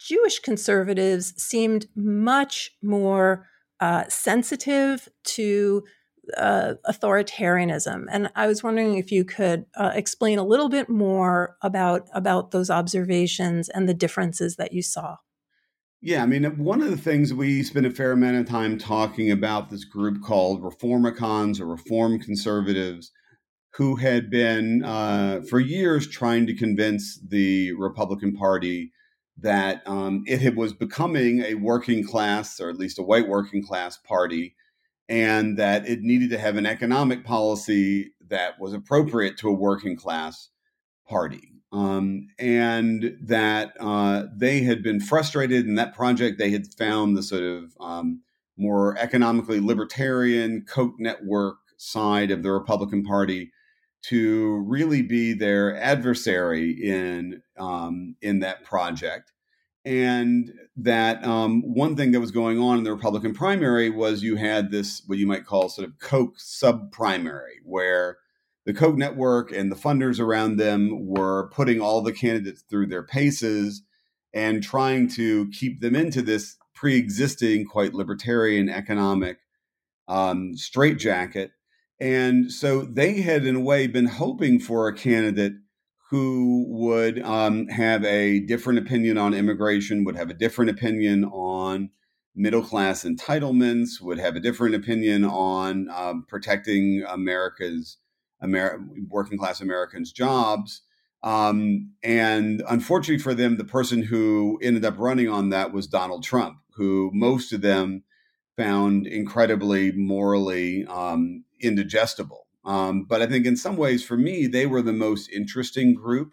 Jewish conservatives seemed much more uh, sensitive to uh, authoritarianism, and I was wondering if you could uh, explain a little bit more about about those observations and the differences that you saw. Yeah, I mean, one of the things we spent a fair amount of time talking about this group called Reformicons or Reform Conservatives, who had been uh, for years trying to convince the Republican Party that um, it was becoming a working class, or at least a white working class party, and that it needed to have an economic policy that was appropriate to a working class party. Um, and that uh, they had been frustrated in that project. They had found the sort of um, more economically libertarian Koch network side of the Republican Party to really be their adversary in um, in that project. And that um, one thing that was going on in the Republican primary was you had this what you might call sort of Koch sub primary, where the Koch network and the funders around them were putting all the candidates through their paces and trying to keep them into this pre-existing, quite libertarian economic um, straitjacket. And so they had, in a way, been hoping for a candidate who would um, have a different opinion on immigration, would have a different opinion on middle class entitlements, would have a different opinion on um, protecting America's Amer- working class Americans' jobs. Um, and unfortunately for them, the person who ended up running on that was Donald Trump, who most of them found incredibly morally um, indigestible. Um, but I think in some ways, for me, they were the most interesting group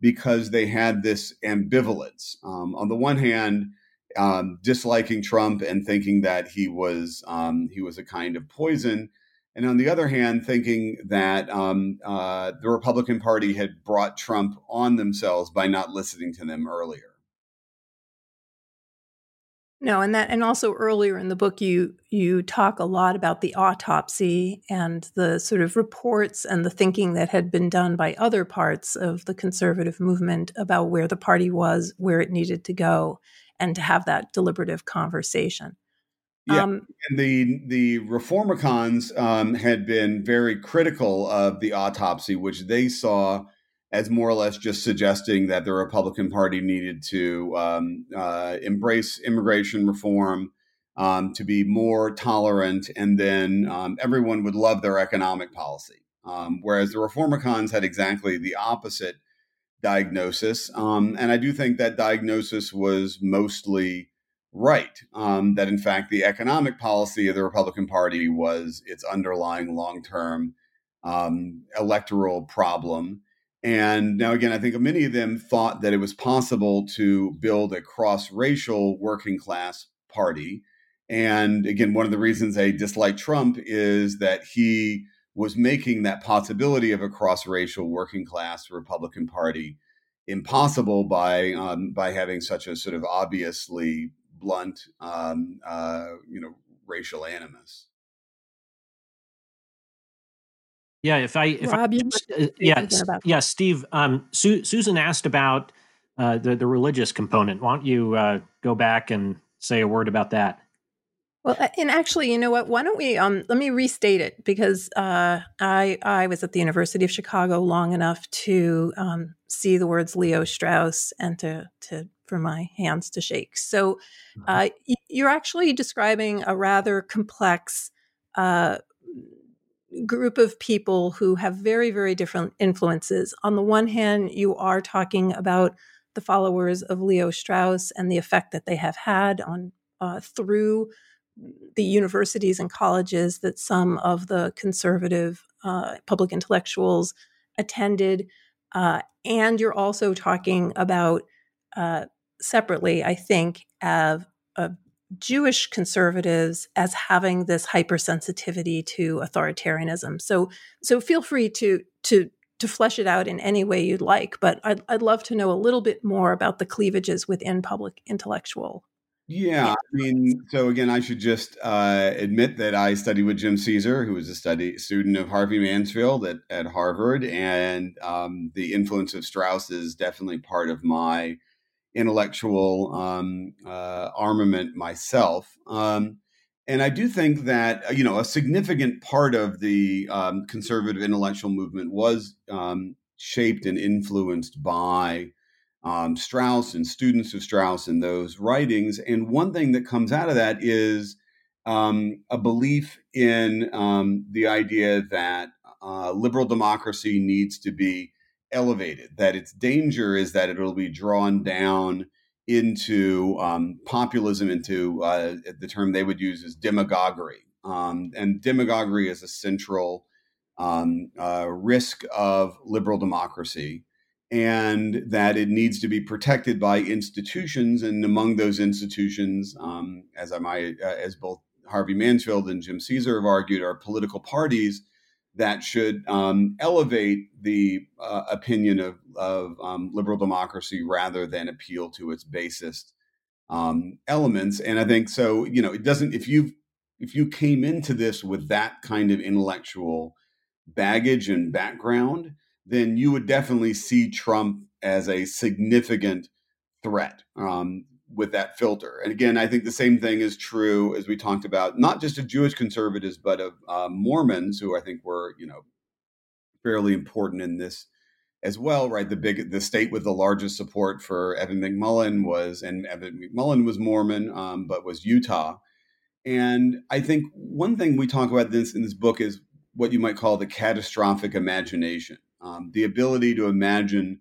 because they had this ambivalence. Um, on the one hand, um, disliking Trump and thinking that he was um, he was a kind of poison, and on the other hand, thinking that um, uh, the Republican Party had brought Trump on themselves by not listening to them earlier. No, and that and also earlier in the book you you talk a lot about the autopsy and the sort of reports and the thinking that had been done by other parts of the conservative movement about where the party was, where it needed to go, and to have that deliberative conversation. Yeah, um, and the the reformicons um, had been very critical of the autopsy, which they saw as more or less just suggesting that the Republican Party needed to um, uh, embrace immigration reform, um, to be more tolerant, and then um, everyone would love their economic policy. Um, whereas the Reformicons had exactly the opposite diagnosis. Um, and I do think that diagnosis was mostly right. Um, that in fact, the economic policy of the Republican Party was its underlying long term electoral problem and now, again, I think many of them thought that it was possible to build a cross racial working class party. And again, one of the reasons they dislike Trump is that he was making that possibility of a cross racial working class Republican Party impossible by um, by having such a sort of obviously blunt, um, uh, you know, racial animus. Yeah, if I, if Rob, I, uh, yeah, yeah, Steve. Um, Su- Susan asked about uh, the the religious component. Why don't you uh, go back and say a word about that? Well, and actually, you know what? Why don't we? Um, let me restate it because uh, I I was at the University of Chicago long enough to um, see the words Leo Strauss and to to for my hands to shake. So, mm-hmm. uh, you're actually describing a rather complex uh, group of people who have very, very different influences. On the one hand, you are talking about the followers of Leo Strauss and the effect that they have had on uh, through the universities and colleges that some of the conservative uh, public intellectuals attended. Uh, and you're also talking about uh, separately, I think, of, of Jewish conservatives as having this hypersensitivity to authoritarianism. So, so feel free to to to flesh it out in any way you'd like. But I'd, I'd love to know a little bit more about the cleavages within public intellectual. Yeah, I mean, so again, I should just uh, admit that I studied with Jim Ceaser, who was a study student of Harvey Mansfield at, at Harvard, and um, the influence of Strauss is definitely part of my intellectual um, uh, armament myself. Um, and I do think that uh, you know a significant part of the um, conservative intellectual movement was um, shaped and influenced by um, Strauss and students of Strauss and those writings. And one thing that comes out of that is um, a belief in the idea that uh, liberal democracy needs to be elevated. That its danger is that it will be drawn down into um, populism, into uh, the term they would use is demagoguery. Um, and demagoguery is a central um, uh, risk of liberal democracy, and that it needs to be protected by institutions. And among those institutions, um, as I might, uh, as both Harvey Mansfield and Jim Ceaser have argued, are political parties that should um, elevate the uh, opinion of, of um, liberal democracy rather than appeal to its basest um, elements. And I think so. You know, it doesn't. If you if you came into this with that kind of intellectual baggage and background, then you would definitely see Trump as a significant threat. Um, with that filter. And again, I think the same thing is true as we talked about, not just of Jewish conservatives, but of uh, Mormons, who I think were, you know, fairly important in this as well, right? The big, the state with the largest support for Evan McMullin was, and Evan McMullin was Mormon, um, but was Utah. And I think one thing we talk about this in this book is what you might call the catastrophic imagination, um, the ability to imagine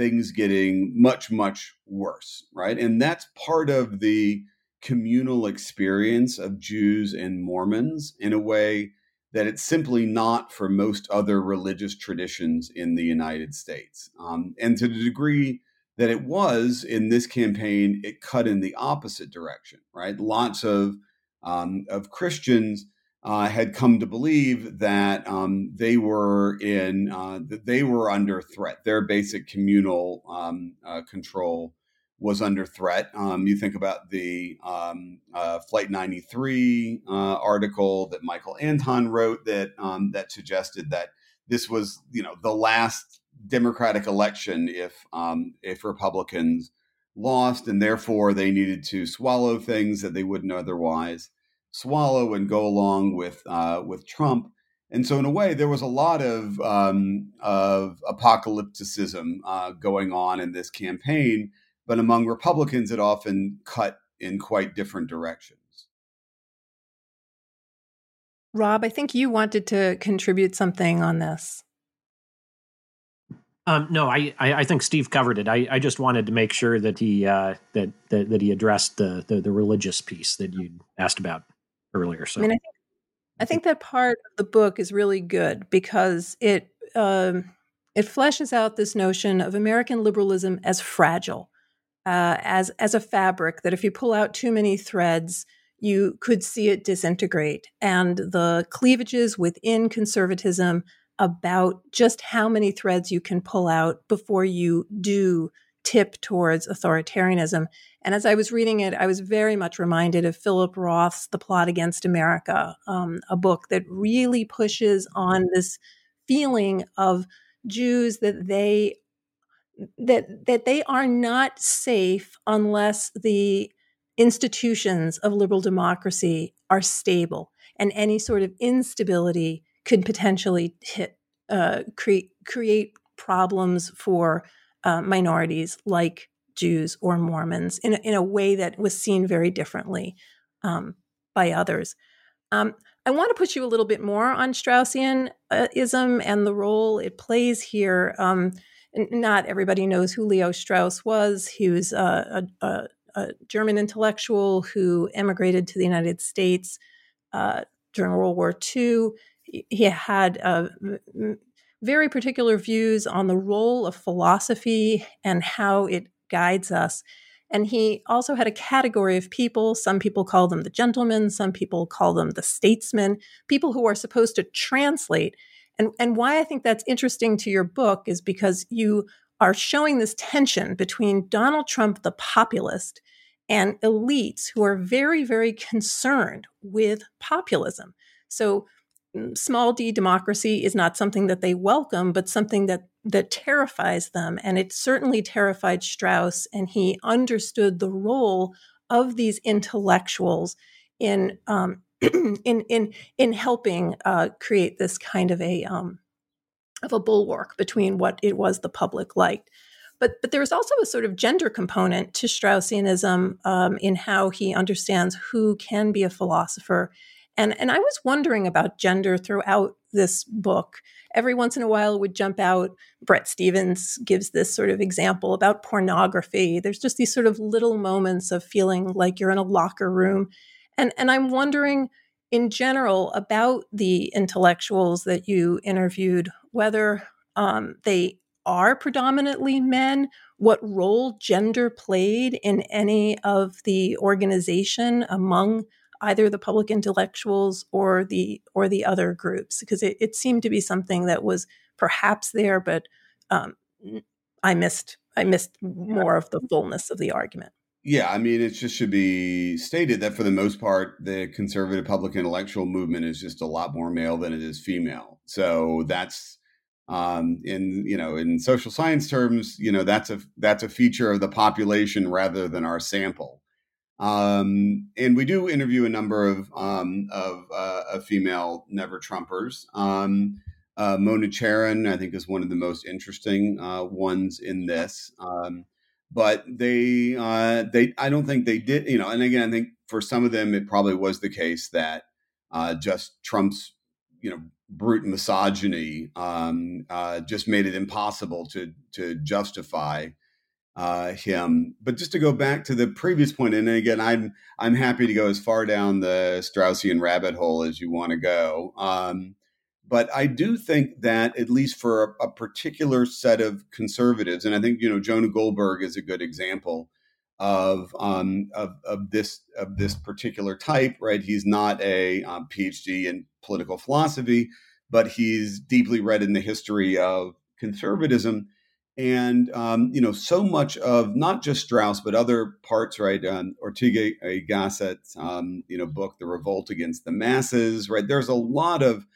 things getting much, much worse, right? And that's part of the communal experience of Jews and Mormons in a way that it's simply not for most other religious traditions in the United States. Um, and to the degree that it was in this campaign, it cut in the opposite direction, right? Lots of um, of Christians uh, had come to believe that um, they were in uh, that they were under threat. Their basic communal um, uh, control was under threat. Um, you think about the um, uh, Flight 93 uh, article that Michael Anton wrote that um, that suggested that this was you know the last Democratic election if um, if Republicans lost, and therefore they needed to swallow things that they wouldn't otherwise swallow and go along with uh, with Trump. And so, in a way, there was a lot of um, of apocalypticism uh, going on in this campaign, but among Republicans, it often cut in quite different directions. Rob, I think you wanted to contribute something on this. Um, no, I, I, I, think Steve covered it. I, I just wanted to make sure that he uh, that, that that he addressed the, the, the religious piece that you asked about earlier. So I mean, I think, I think that part of the book is really good because it um, it fleshes out this notion of American liberalism as fragile, uh, as as a fabric that if you pull out too many threads, you could see it disintegrate, and the cleavages within conservatism about just how many threads you can pull out before you do tip towards authoritarianism. And as I was reading it, I was very much reminded of Philip Roth's The Plot Against America, um, a book that really pushes on this feeling of Jews that they that that they are not safe unless the institutions of liberal democracy are stable, and any sort of instability could potentially hit, uh, create create problems for uh, minorities like Jews or Mormons in a, in a way that was seen very differently um, by others. Um, I want to push you a little bit more on Straussianism and the role it plays here. Um, not everybody knows who Leo Strauss was. He was a, a, a German intellectual who emigrated to the United States uh, during World War II. He had uh, very particular views on the role of philosophy and how it guides us. And he also had a category of people. Some people call them the gentlemen, some people call them the statesmen, people who are supposed to translate. And, and why I think that's interesting to your book is because you are showing this tension between Donald Trump, the populist, and elites who are very, very concerned with populism. So, small d democracy is not something that they welcome, but something that that terrifies them, and it certainly terrified Strauss. And he understood the role of these intellectuals in um, in in in helping uh, create this kind of a um, of a bulwark between what it was the public liked. But but there's also a sort of gender component to Straussianism um, in how he understands who can be a philosopher. And and I was wondering about gender throughout this book. Every once in a while, would jump out. Bret Stephens gives this sort of example about pornography. There's just these sort of little moments of feeling like you're in a locker room and, and I'm wondering in general about the intellectuals that you interviewed, whether um, they are predominantly men, what role gender played in any of the organization among either the public intellectuals or the or the other groups because it, it seemed to be something that was perhaps there but um, i missed i missed more of the fullness of the argument yeah, I mean, it just should be stated that for the most part, the conservative public intellectual movement is just a lot more male than it is female. So that's um, in you know in social science terms, you know that's a that's a feature of the population rather than our sample. Um, and we do interview a number of um, of, uh, of female never Trumpers. Um, uh, Mona Charen, I think, is one of the most interesting uh, ones in this. Um, but they uh, they I don't think they did you know and again I think for some of them it probably was the case that uh, just Trump's you know brute misogyny um, uh, just made it impossible to to justify uh, him. But just to go back to the previous point, and again, I'm I'm happy to go as far down the Straussian rabbit hole as you want to go. Um, but I do think that at least for a, a, particular set of conservatives, and I think you know Jonah Goldberg is a good example of um, of, of this of this particular type. Right, he's not a um, PhD in political philosophy, but he's deeply read in the history of conservatism. And um, you know, so much of not just Strauss, but other parts, right? Um, Ortega y Gasset's, um, you know, book, "The Revolt Against the Masses." Right, there's a lot of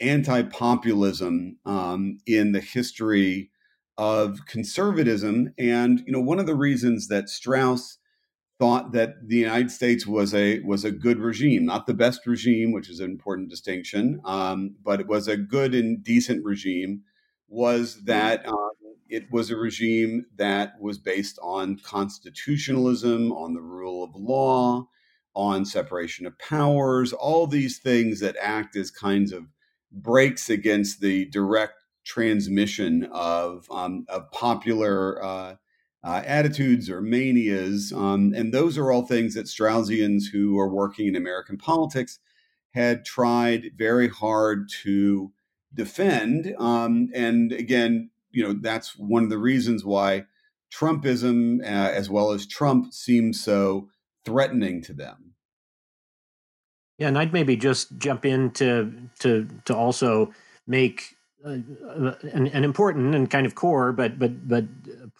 anti-populism um, in the history of conservatism. And you know, one of the reasons that Strauss thought that the United States was a was a good regime, not the best regime, which is an important distinction, um, but it was a good and decent regime, was that um, it was a regime that was based on constitutionalism, on the rule of law, on separation of powers, all these things that act as kinds of breaks against the direct transmission of um, of popular uh, uh, attitudes or manias, um, and those are all things that Straussians who are working in American politics had tried very hard to defend. Um, and again, you know that's one of the reasons why Trumpism, uh, as well as Trump, seems so threatening to them. Yeah, and I'd maybe just jump in to to to also make uh, uh, an, an, important and kind of core, but but but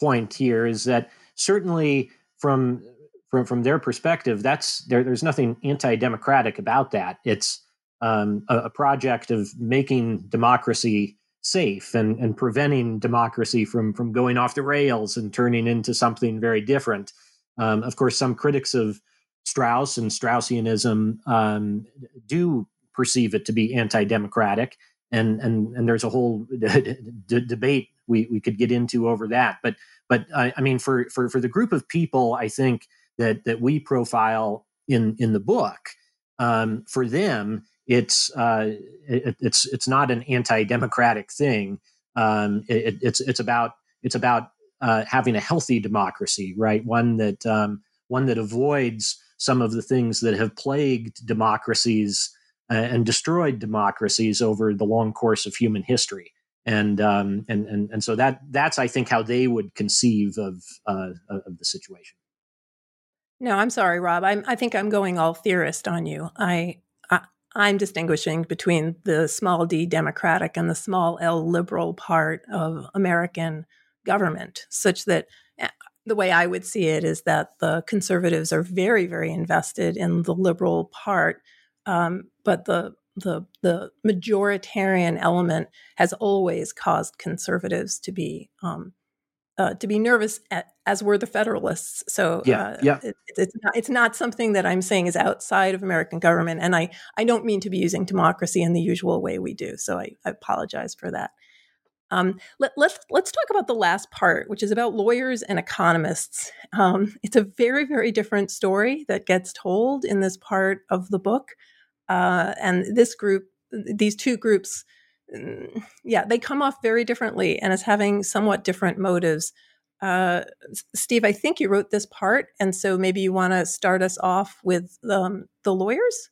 point here is that certainly from from from their perspective, that's there, there's nothing anti-democratic about that. It's um, a, a, project of making democracy safe and and preventing democracy from from going off the rails and turning into something very different. Um, of course, some critics of Strauss and Straussianism um, do perceive it to be anti-democratic, and and and there's a whole d- d- debate we we could get into over that. But but I, I mean, for for for the group of people, I think that that we profile in in the book, um, for them, it's uh, it, it's it's not an anti-democratic thing. Um, it, it's it's about it's about uh, having a healthy democracy, right? One that um, one that avoids some of the things that have plagued democracies uh, and destroyed democracies over the long course of human history. And, um, and and and so that that's I think how they would conceive of uh, of the situation. No, I'm sorry, Rob. I'm, I think I'm going all theorist on you. I, I I'm distinguishing between the small d democratic and the small l liberal part of American government, such that eh, the way I would see it is that the conservatives are very, very invested in the liberal part, um, but the the the majoritarian element has always caused conservatives to be um, uh, to be nervous at, as were the Federalists. So yeah, uh, yeah. It, it's not it's not something that I'm saying is outside of American government, and I I don't mean to be using democracy in the usual way we do. So I, I apologize for that. Um, let, us let's, let's talk about the last part, which is about lawyers and economists. Um, it's a very very different story that gets told in this part of the book, uh, and this group, these two groups yeah, they come off very differently and as having somewhat different motives. Uh, Steve, I think you wrote this part, and so maybe you want to start us off with um, the lawyers.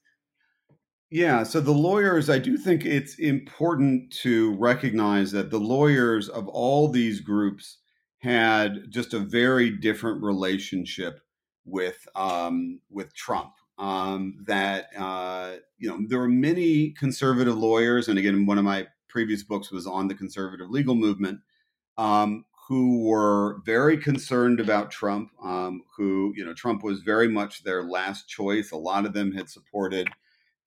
Yeah, so the lawyers, I do think it's important to recognize that the lawyers of all these groups had just a very different relationship with um, with Trump um, that uh, you know there were many conservative lawyers, and again, one of my previous books was on the conservative legal movement, um, who were very concerned about Trump. Um, who you know Trump was very much their last choice. A lot of them had supported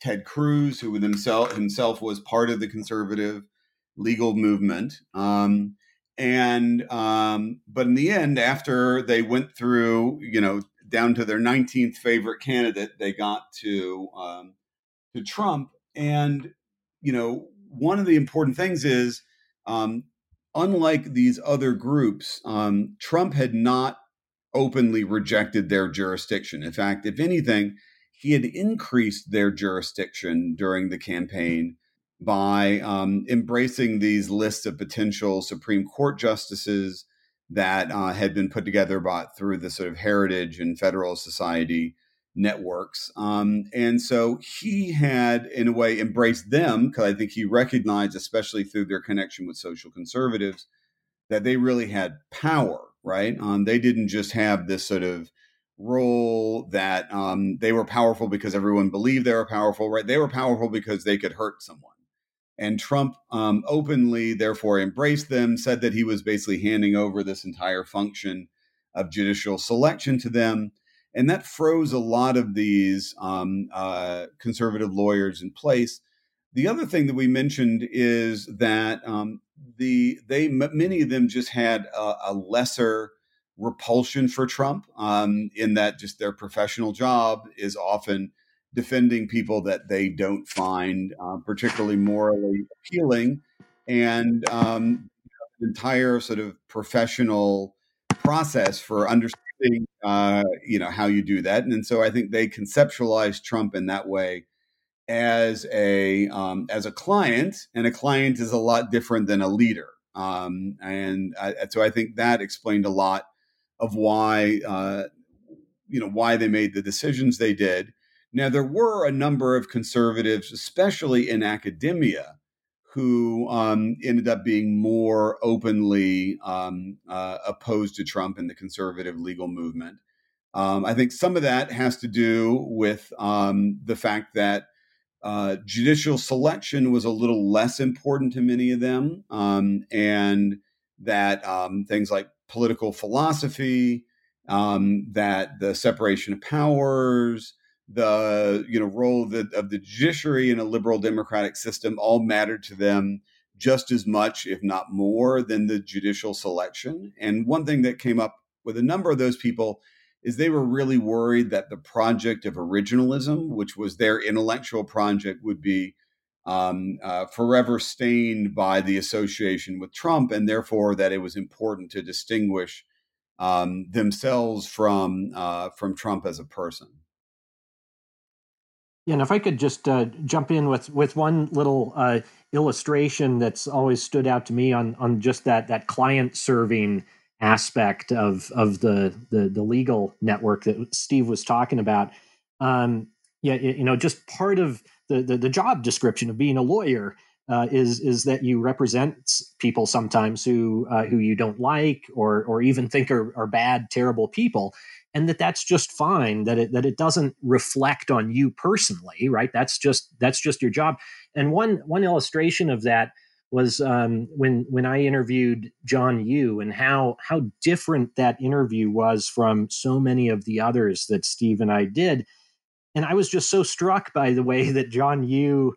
Ted Cruz, who himself himself was part of the conservative legal movement. Um, and um, but in the end, after they went through, you know, down to their 19th favorite candidate, they got to um, to Trump. And you know, one of the important things is, um, unlike these other groups, um, Trump had not openly rejected their jurisdiction. In fact, if anything, he had increased their jurisdiction during the campaign by um, embracing these lists of potential Supreme Court justices that uh, had been put together by through the sort of Heritage and Federalist Society networks. Um, and so he had, in a way, embraced them because I think he recognized, especially through their connection with social conservatives, that they really had power, right? Um, they didn't just have this sort of role that um, they were powerful because everyone believed they were powerful, right? They were powerful because they could hurt someone. And Trump um, openly, therefore, embraced them, said that he was basically handing over this entire function of judicial selection to them. And that froze a lot of these um, uh, conservative lawyers in place. The other thing that we mentioned is that um, the they many of them just had a, a lesser repulsion for Trump um, in that just their professional job is often defending people that they don't find uh, particularly morally appealing, and um, entire sort of professional process for understanding, uh, you know, how you do that. And, and so I think they conceptualize Trump in that way as a um, as a client, and a client is a lot different than a leader. Um, and I, so I think that explained a lot of why uh, you know why they made the decisions they did. Now, there were a number of conservatives, especially in academia, who um, ended up being more openly um, uh, opposed to Trump and the conservative legal movement. Um, I think some of that has to do with um, the fact that uh, judicial selection was a little less important to many of them, um, and that um, things like political philosophy, that the separation of powers, the you know role of the, judiciary in a liberal democratic system all mattered to them just as much, if not more, than the judicial selection. And one thing that came up with a number of those people is they were really worried that the project of originalism, which was their intellectual project, would be um, uh, forever stained by the association with Trump, and therefore that it was important to distinguish um, themselves from uh, from Trump as a person. Yeah, and if I could just uh, jump in with with one little uh, illustration that's always stood out to me on on just that that client serving aspect of of the the, the legal network that Steve was talking about. Um, yeah, you know, just part of the, the, the job description of being a lawyer uh, is is that you represent people sometimes who uh, who you don't like or or even think are, are bad, terrible people, and that that's just fine that it that it doesn't reflect on you personally right? That's just that's just your job. And one one illustration of that was um, when when I interviewed John Yoo and how how different that interview was from so many of the others that Steve and I did, and I was just so struck by the way that John Yoo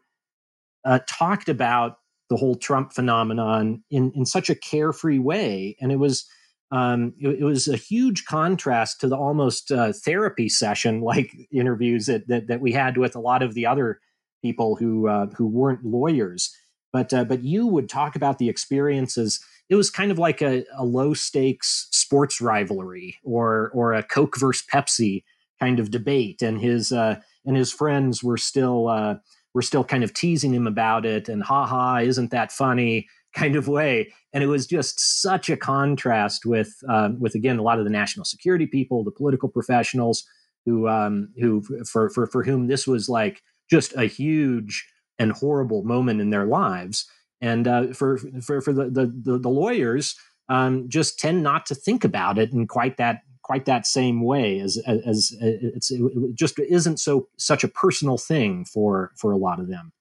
uh, talked about the whole Trump phenomenon in in such a carefree way, and it was um, it, it, was a huge contrast to the almost uh, therapy session like interviews that, that, that we had with a lot of the other people who uh, who weren't lawyers. But uh, but you would talk about the experiences. It was kind of like a, a low stakes sports rivalry or or a Coke versus Pepsi kind of debate, and his uh, and his friends were still uh, were still kind of teasing him about it and ha ha, isn't that funny? Kind of way. And it was just such a contrast with uh, with again a lot of the national security people, the political professionals who um, who for for for whom this was like just a huge and horrible moment in their lives. And uh, for for for the the, the lawyers, um, just tend not to think about it in quite that quite that same way as as, as it's it just isn't so such a personal thing for for a lot of them.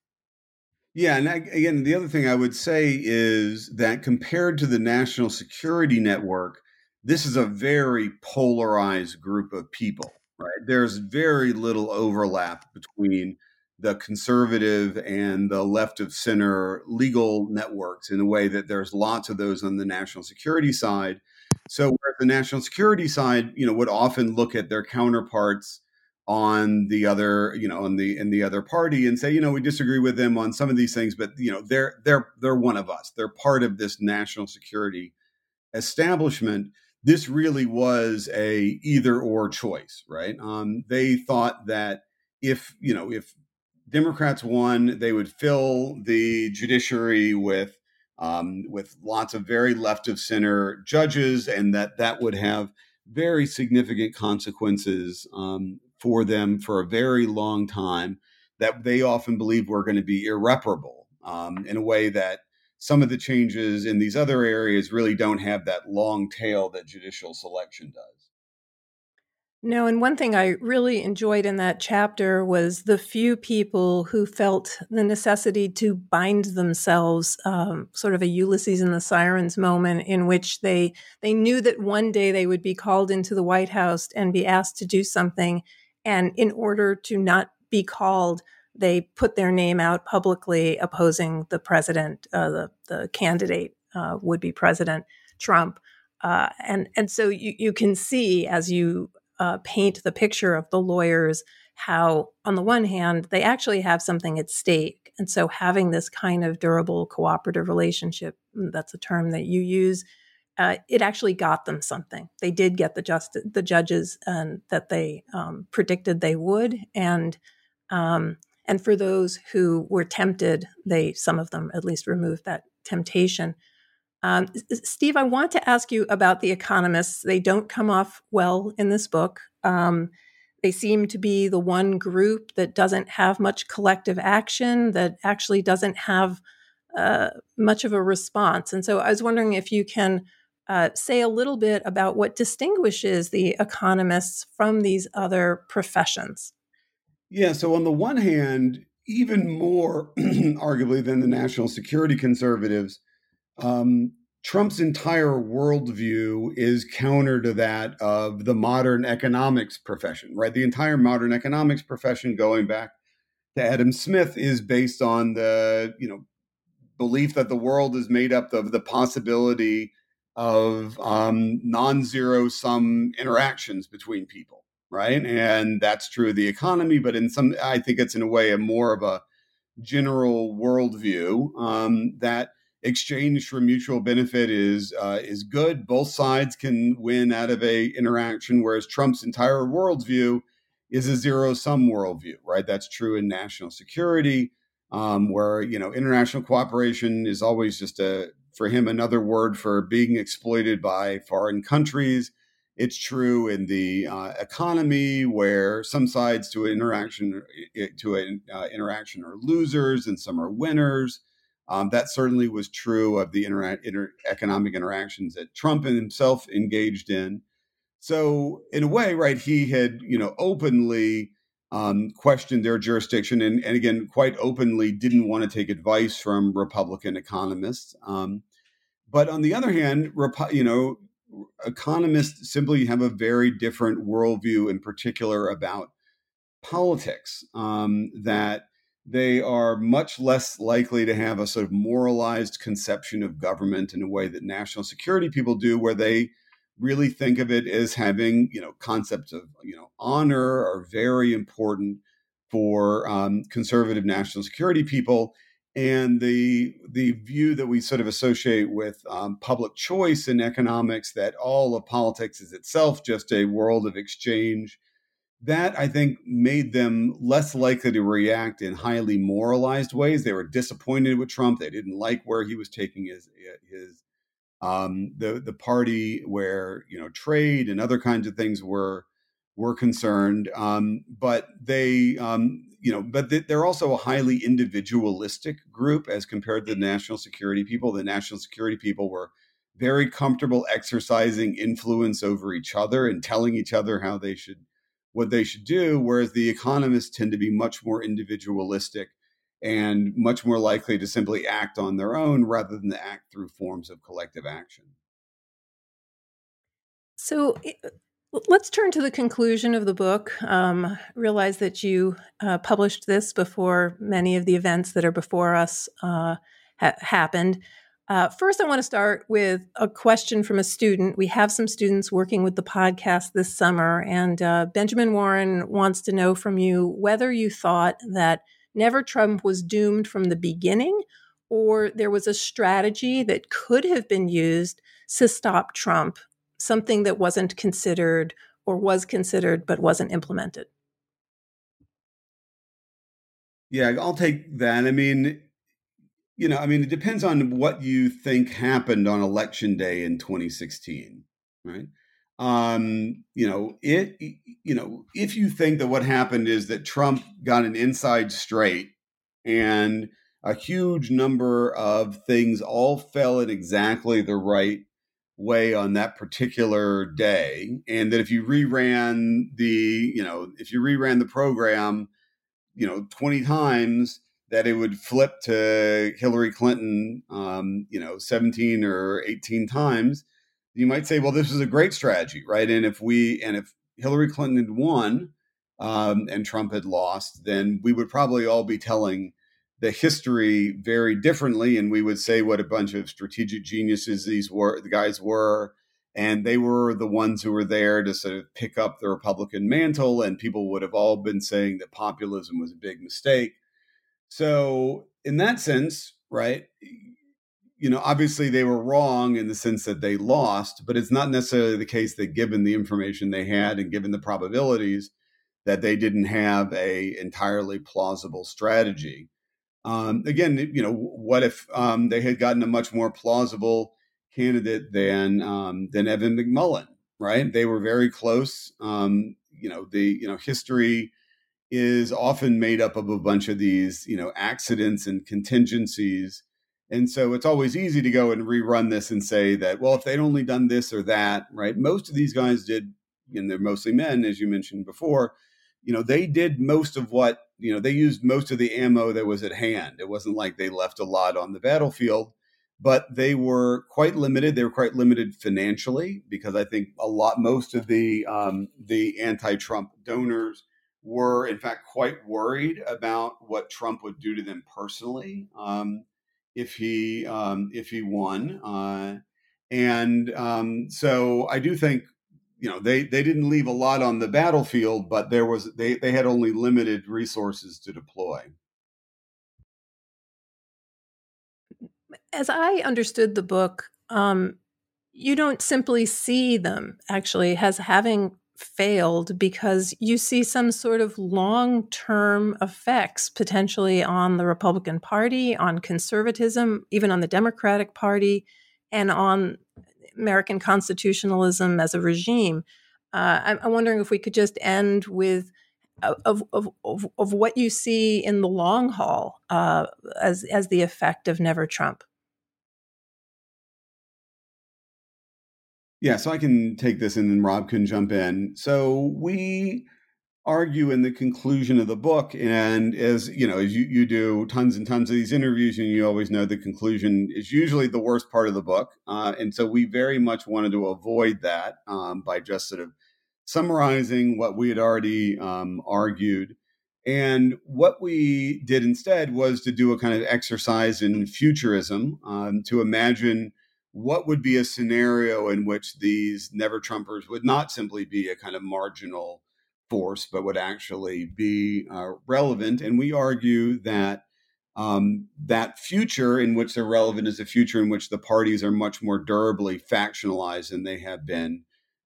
Yeah, and again, the other thing I would say is that compared to the national security network, this is a very polarized group of people, right? There's very little overlap between the conservative and the left of center legal networks in a way that there's lots of those on the national security side. So, where the national security side, you know, would often look at their counterparts on the other you know on the in the other party and say you know we disagree with them on some of these things but you know they're they're they're one of us. They're part of this national security establishment. This really was a either or choice right? Um, they thought that if you know if democrats won they would fill the judiciary with um, with lots of very left of center judges and that that would have very significant consequences um, for them for a very long time that they often believe were going to be irreparable um, in a way that some of the changes in these other areas really don't have that long tail that judicial selection does. No, and one thing I really enjoyed in that chapter was the few people who felt the necessity to bind themselves, um, sort of a Ulysses and the Sirens moment, in which they they knew that one day they would be called into the White House and be asked to do something, and in order to not be called, they put their name out publicly opposing the president, uh, the, the candidate, uh, would be President Trump. Uh, and, and so you, you can see as you uh, paint the picture of the lawyers how, on the one hand, they actually have something at stake. And so having this kind of durable cooperative relationship, that's a term that you use, uh, it actually got them something. They did get the just the judges um, that they um, predicted they would, and um, and for those who were tempted, they some of them at least removed that temptation. Um, Steve, I want to ask you about the economists. They don't come off well in this book. Um, they seem to be the one group that doesn't have much collective action, that actually doesn't have uh, much of a response. And so I was wondering if you can uh, say a little bit about what distinguishes the economists from these other professions. Yeah, so on the one hand, even more arguably than the national security conservatives, um, Trump's entire worldview is counter to that of the modern economics profession, right? The entire modern economics profession, going back to Adam Smith, is based on the you know belief that the world is made up of the possibility of um, non-zero sum interactions between people, right? And that's true of the economy, but in some, I think it's in a way a more of a general worldview um, that exchange for mutual benefit is uh, is good. Both sides can win out of a interaction, whereas Trump's entire worldview is a zero sum worldview, right? That's true in national security, um, where you know international cooperation is always just a for him another word for being exploited by foreign countries. It's true in the uh, economy where some sides to an interaction to an uh, interaction are losers and some are winners. Um, that certainly was true of the inter- economic interactions that Trump himself engaged in. So, in a way, right, he had you know openly um, questioned their jurisdiction and, and again quite openly didn't want to take advice from republican economists um, but on the other hand you know economists simply have a very different worldview in particular about politics um, that they are much less likely to have a sort of moralized conception of government in a way that national security people do, where they really think of it as having, you know, concepts of, you know, honor are very important for um, conservative national security people. And the the view that we sort of associate with um, public choice in economics, that all of politics is itself just a world of exchange that I think made them less likely to react in highly moralized ways. They were disappointed with Trump. They didn't like where he was taking his his um, the the party where you know trade and other kinds of things were were concerned. Um, but they um, you know but they're also a highly individualistic group as compared to the national security people. The national security people were very comfortable exercising influence over each other and telling each other how they should what they should do, whereas the economists tend to be much more individualistic and much more likely to simply act on their own rather than to act through forms of collective action. So let's turn to the conclusion of the book. Um, realize that you uh, published this before many of the events that are before us uh, ha- happened. Uh, first, I want to start with a question from a student. We have some students working with the podcast this summer, and uh, Benjamin Warren wants to know from you whether you thought that Never Trump was doomed from the beginning, or there was a strategy that could have been used to stop Trump, something that wasn't considered or was considered but wasn't implemented. Yeah, I'll take that. I mean, you know, I mean, it depends on what you think happened on election day in 2016, right? Um, you know, it, you know, if you think that what happened is that Trump got an inside straight and a huge number of things all fell in exactly the right way on that particular day, and that if you reran the, you know, if you reran the program, you know, 20 times, that it would flip to Hillary Clinton, um, you know, 17 or 18 times, you might say, well, this is a great strategy, right? And if we, and if Hillary Clinton had won um, and Trump had lost, then we would probably all be telling the history very differently. And we would say what a bunch of strategic geniuses these were, the guys were. And they were the ones who were there to sort of pick up the Republican mantle. And people would have all been saying that populism was a big mistake so, in that sense, right, you know, obviously they were wrong in the sense that they lost, but it's not necessarily the case that given the information they had and given the probabilities that they didn't have a entirely plausible strategy. Um, again, you know, what if um, they had gotten a much more plausible candidate than um, than Evan McMullin? Right? They were very close. Um, you know, the you know history is often made up of a bunch of these, you know, accidents and contingencies. And so it's always easy to go and rerun this and say that, well, if they'd only done this or that, right? Most of these guys did, and they're mostly men, as you mentioned before, you know, they did most of what, you know, they used most of the ammo that was at hand. It wasn't like they left a lot on the battlefield, but they were quite limited. They were quite limited financially because I think a lot, most of the, um, the anti-Trump donors were in fact quite worried about what Trump would do to them personally um, if he um, if he won. Uh, and um, so I do think you know they they didn't leave a lot on the battlefield, but there was they they had only limited resources to deploy. As I understood the book, um, you don't simply see them actually as having failed because you see some sort of long term effects potentially on the Republican Party, on conservatism, even on the Democratic Party, and on American constitutionalism as a regime. Uh, I'm, I'm, wondering if we could just end with. Uh, of, of, of, of what you see in the long haul uh, as as the effect of Never Trump. Yeah, so I can take this and then Rob can jump in. So we argue in the conclusion of the book, and as you know, as you, you do tons and tons of these interviews, and you always know the conclusion is usually the worst part of the book. Uh, and so we very much wanted to avoid that um, by just sort of summarizing what we had already um, argued. And what we did instead was to do a kind of exercise in futurism um, to imagine what would be a scenario in which these never Trumpers would not simply be a kind of marginal force, but would actually be uh, relevant. And we argue that um, that future in which they're relevant is a future in which the parties are much more durably factionalized than they have been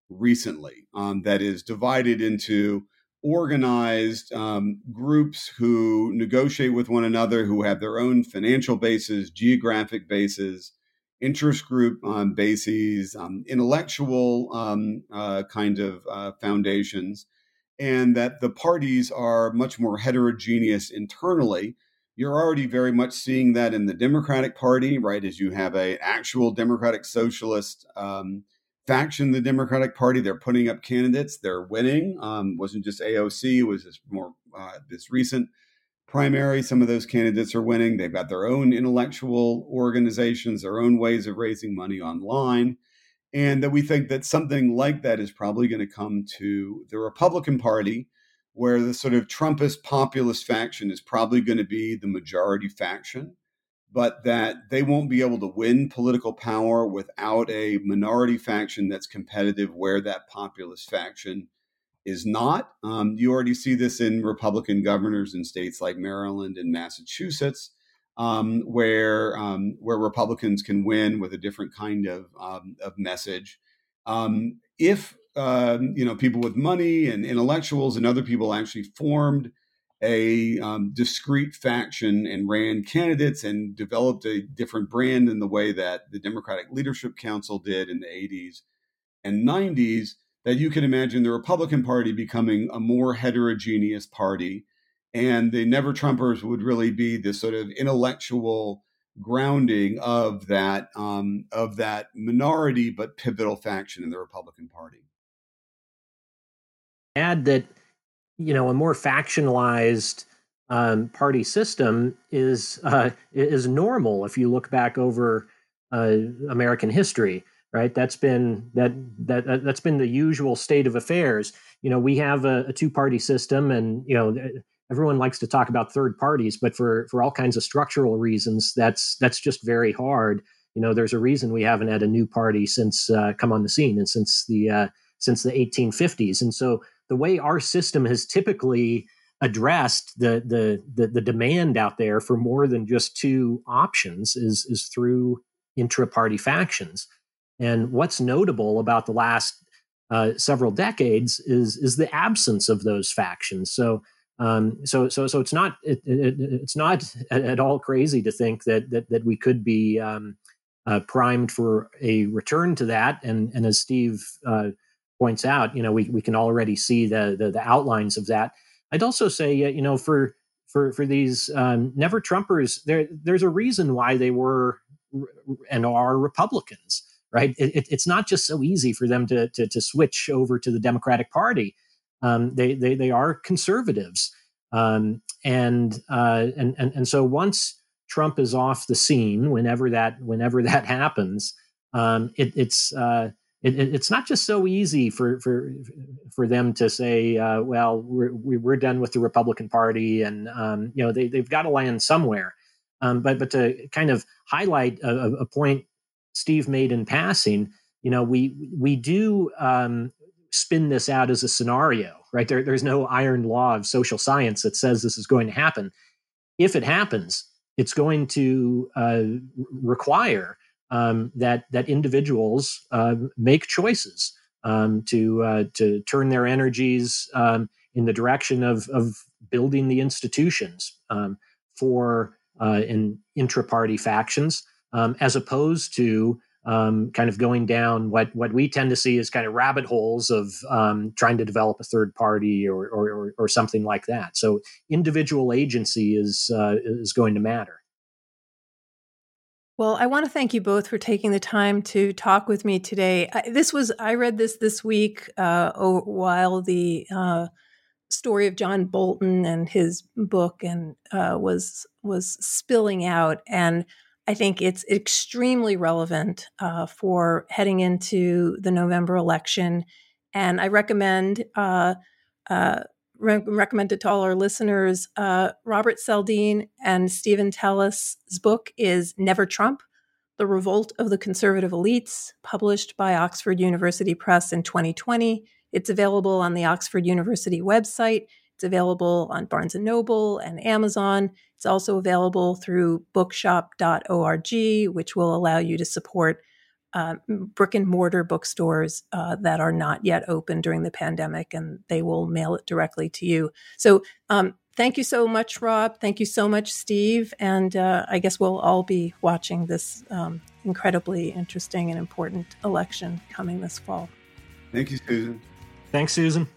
recently. Um, that is divided into organized um, groups who negotiate with one another, who have their own financial bases, geographic bases, interest group um, bases, um, intellectual um, uh, kind of uh, foundations, and that the parties are much more heterogeneous internally you're already very much seeing that in the Democratic Party, right? As you have a actual Democratic Socialist um, faction, in the Democratic Party, they're putting up candidates, they're winning. Um, wasn't just AOC, it was this more uh, this recent primary. Some of those candidates are winning. They've got their own intellectual organizations, their own ways of raising money online. And that we think that something like that is probably going to come to the Republican Party where the sort of Trumpist populist faction is probably going to be the majority faction, but that they won't be able to win political power without a minority faction that's competitive where that populist faction is not. Um, you already see this in Republican governors in states like Maryland and Massachusetts. Um, where um, where Republicans can win with a different kind of um, of message. Um, if um, you know, people with money and intellectuals and other people actually formed a um, discrete faction and ran candidates and developed a different brand in the way that the Democratic Leadership Council did in the 80s and 90s, that you can imagine the Republican Party becoming a more heterogeneous party. And the Never Trumpers would really be this sort of intellectual grounding of that um, of that minority but pivotal faction in the Republican Party add that you know a more factionalized um, party system is uh, is normal if you look back over uh, American history. Right, that's been that that that's been the usual state of affairs. You know, we have a, a two party system, and you know everyone likes to talk about third parties, but for for all kinds of structural reasons, that's that's just very hard. You know, there's a reason we haven't had a new party since uh, come on the scene and since the uh, since the 1850s, and so the way our system has typically addressed the, the the the, demand out there for more than just two options is is through intra-party factions. And what's notable about the last uh, several decades is is the absence of those factions. So um, so so so it's not it, it, it's not at all crazy to think that that that we could be um, uh, primed for a return to that. And and as Steve uh, points out, you know, we, we can already see the, the, the outlines of that. I'd also say, you know, for for for these um, never Trumpers, there there's a reason why they were and are Republicans, right? It, it's not just so easy for them to to, to switch over to the Democratic Party. Um, they, they they are conservatives, um, and, uh, and and and so once Trump is off the scene, whenever that whenever that happens, um, it, it's uh, it, it, it's not just so easy for for for them to say, uh, "Well, we're we're done with the Republican Party," and um, you know they they've got to land somewhere. Um, but but to kind of highlight a, a, point Steve made in passing, you know, we we do um, spin this out as a scenario, right? There, there's no iron law of social science that says this is going to happen. If it happens, it's going to uh, require um, that that individuals uh, make choices um, to uh, to turn their energies um, in the direction of of building the institutions um, for uh, in intra-party factions, um, as opposed to um, kind of going down what what we tend to see is kind of rabbit holes of trying to develop a third party or, or, or something like that. So individual agency is uh, is going to matter. Well, I want to thank you both for taking the time to talk with me today. I, this was I read this this week uh, while the uh, story of John Bolton and his book and uh, was was spilling out, and I think it's extremely relevant uh, for heading into the November election. And I recommend uh, uh, re- recommend it to all our listeners. Uh, Robert Saldin and Steven Teles' book is Never Trump The Revolt of the Conservative Elites, published by Oxford University Press in 2020. It's available on the Oxford University website. It's available on Barnes and Noble and Amazon. It's also available through bookshop.org, which will allow you to support uh, brick and mortar bookstores uh, that are not yet open during the pandemic, and they will mail it directly to you. So, um, thank you so much, Rob. Thank you so much, Steve. And uh, I guess we'll all be watching this um, incredibly interesting and important election coming this fall. Thank you, Susan. Thanks, Susan.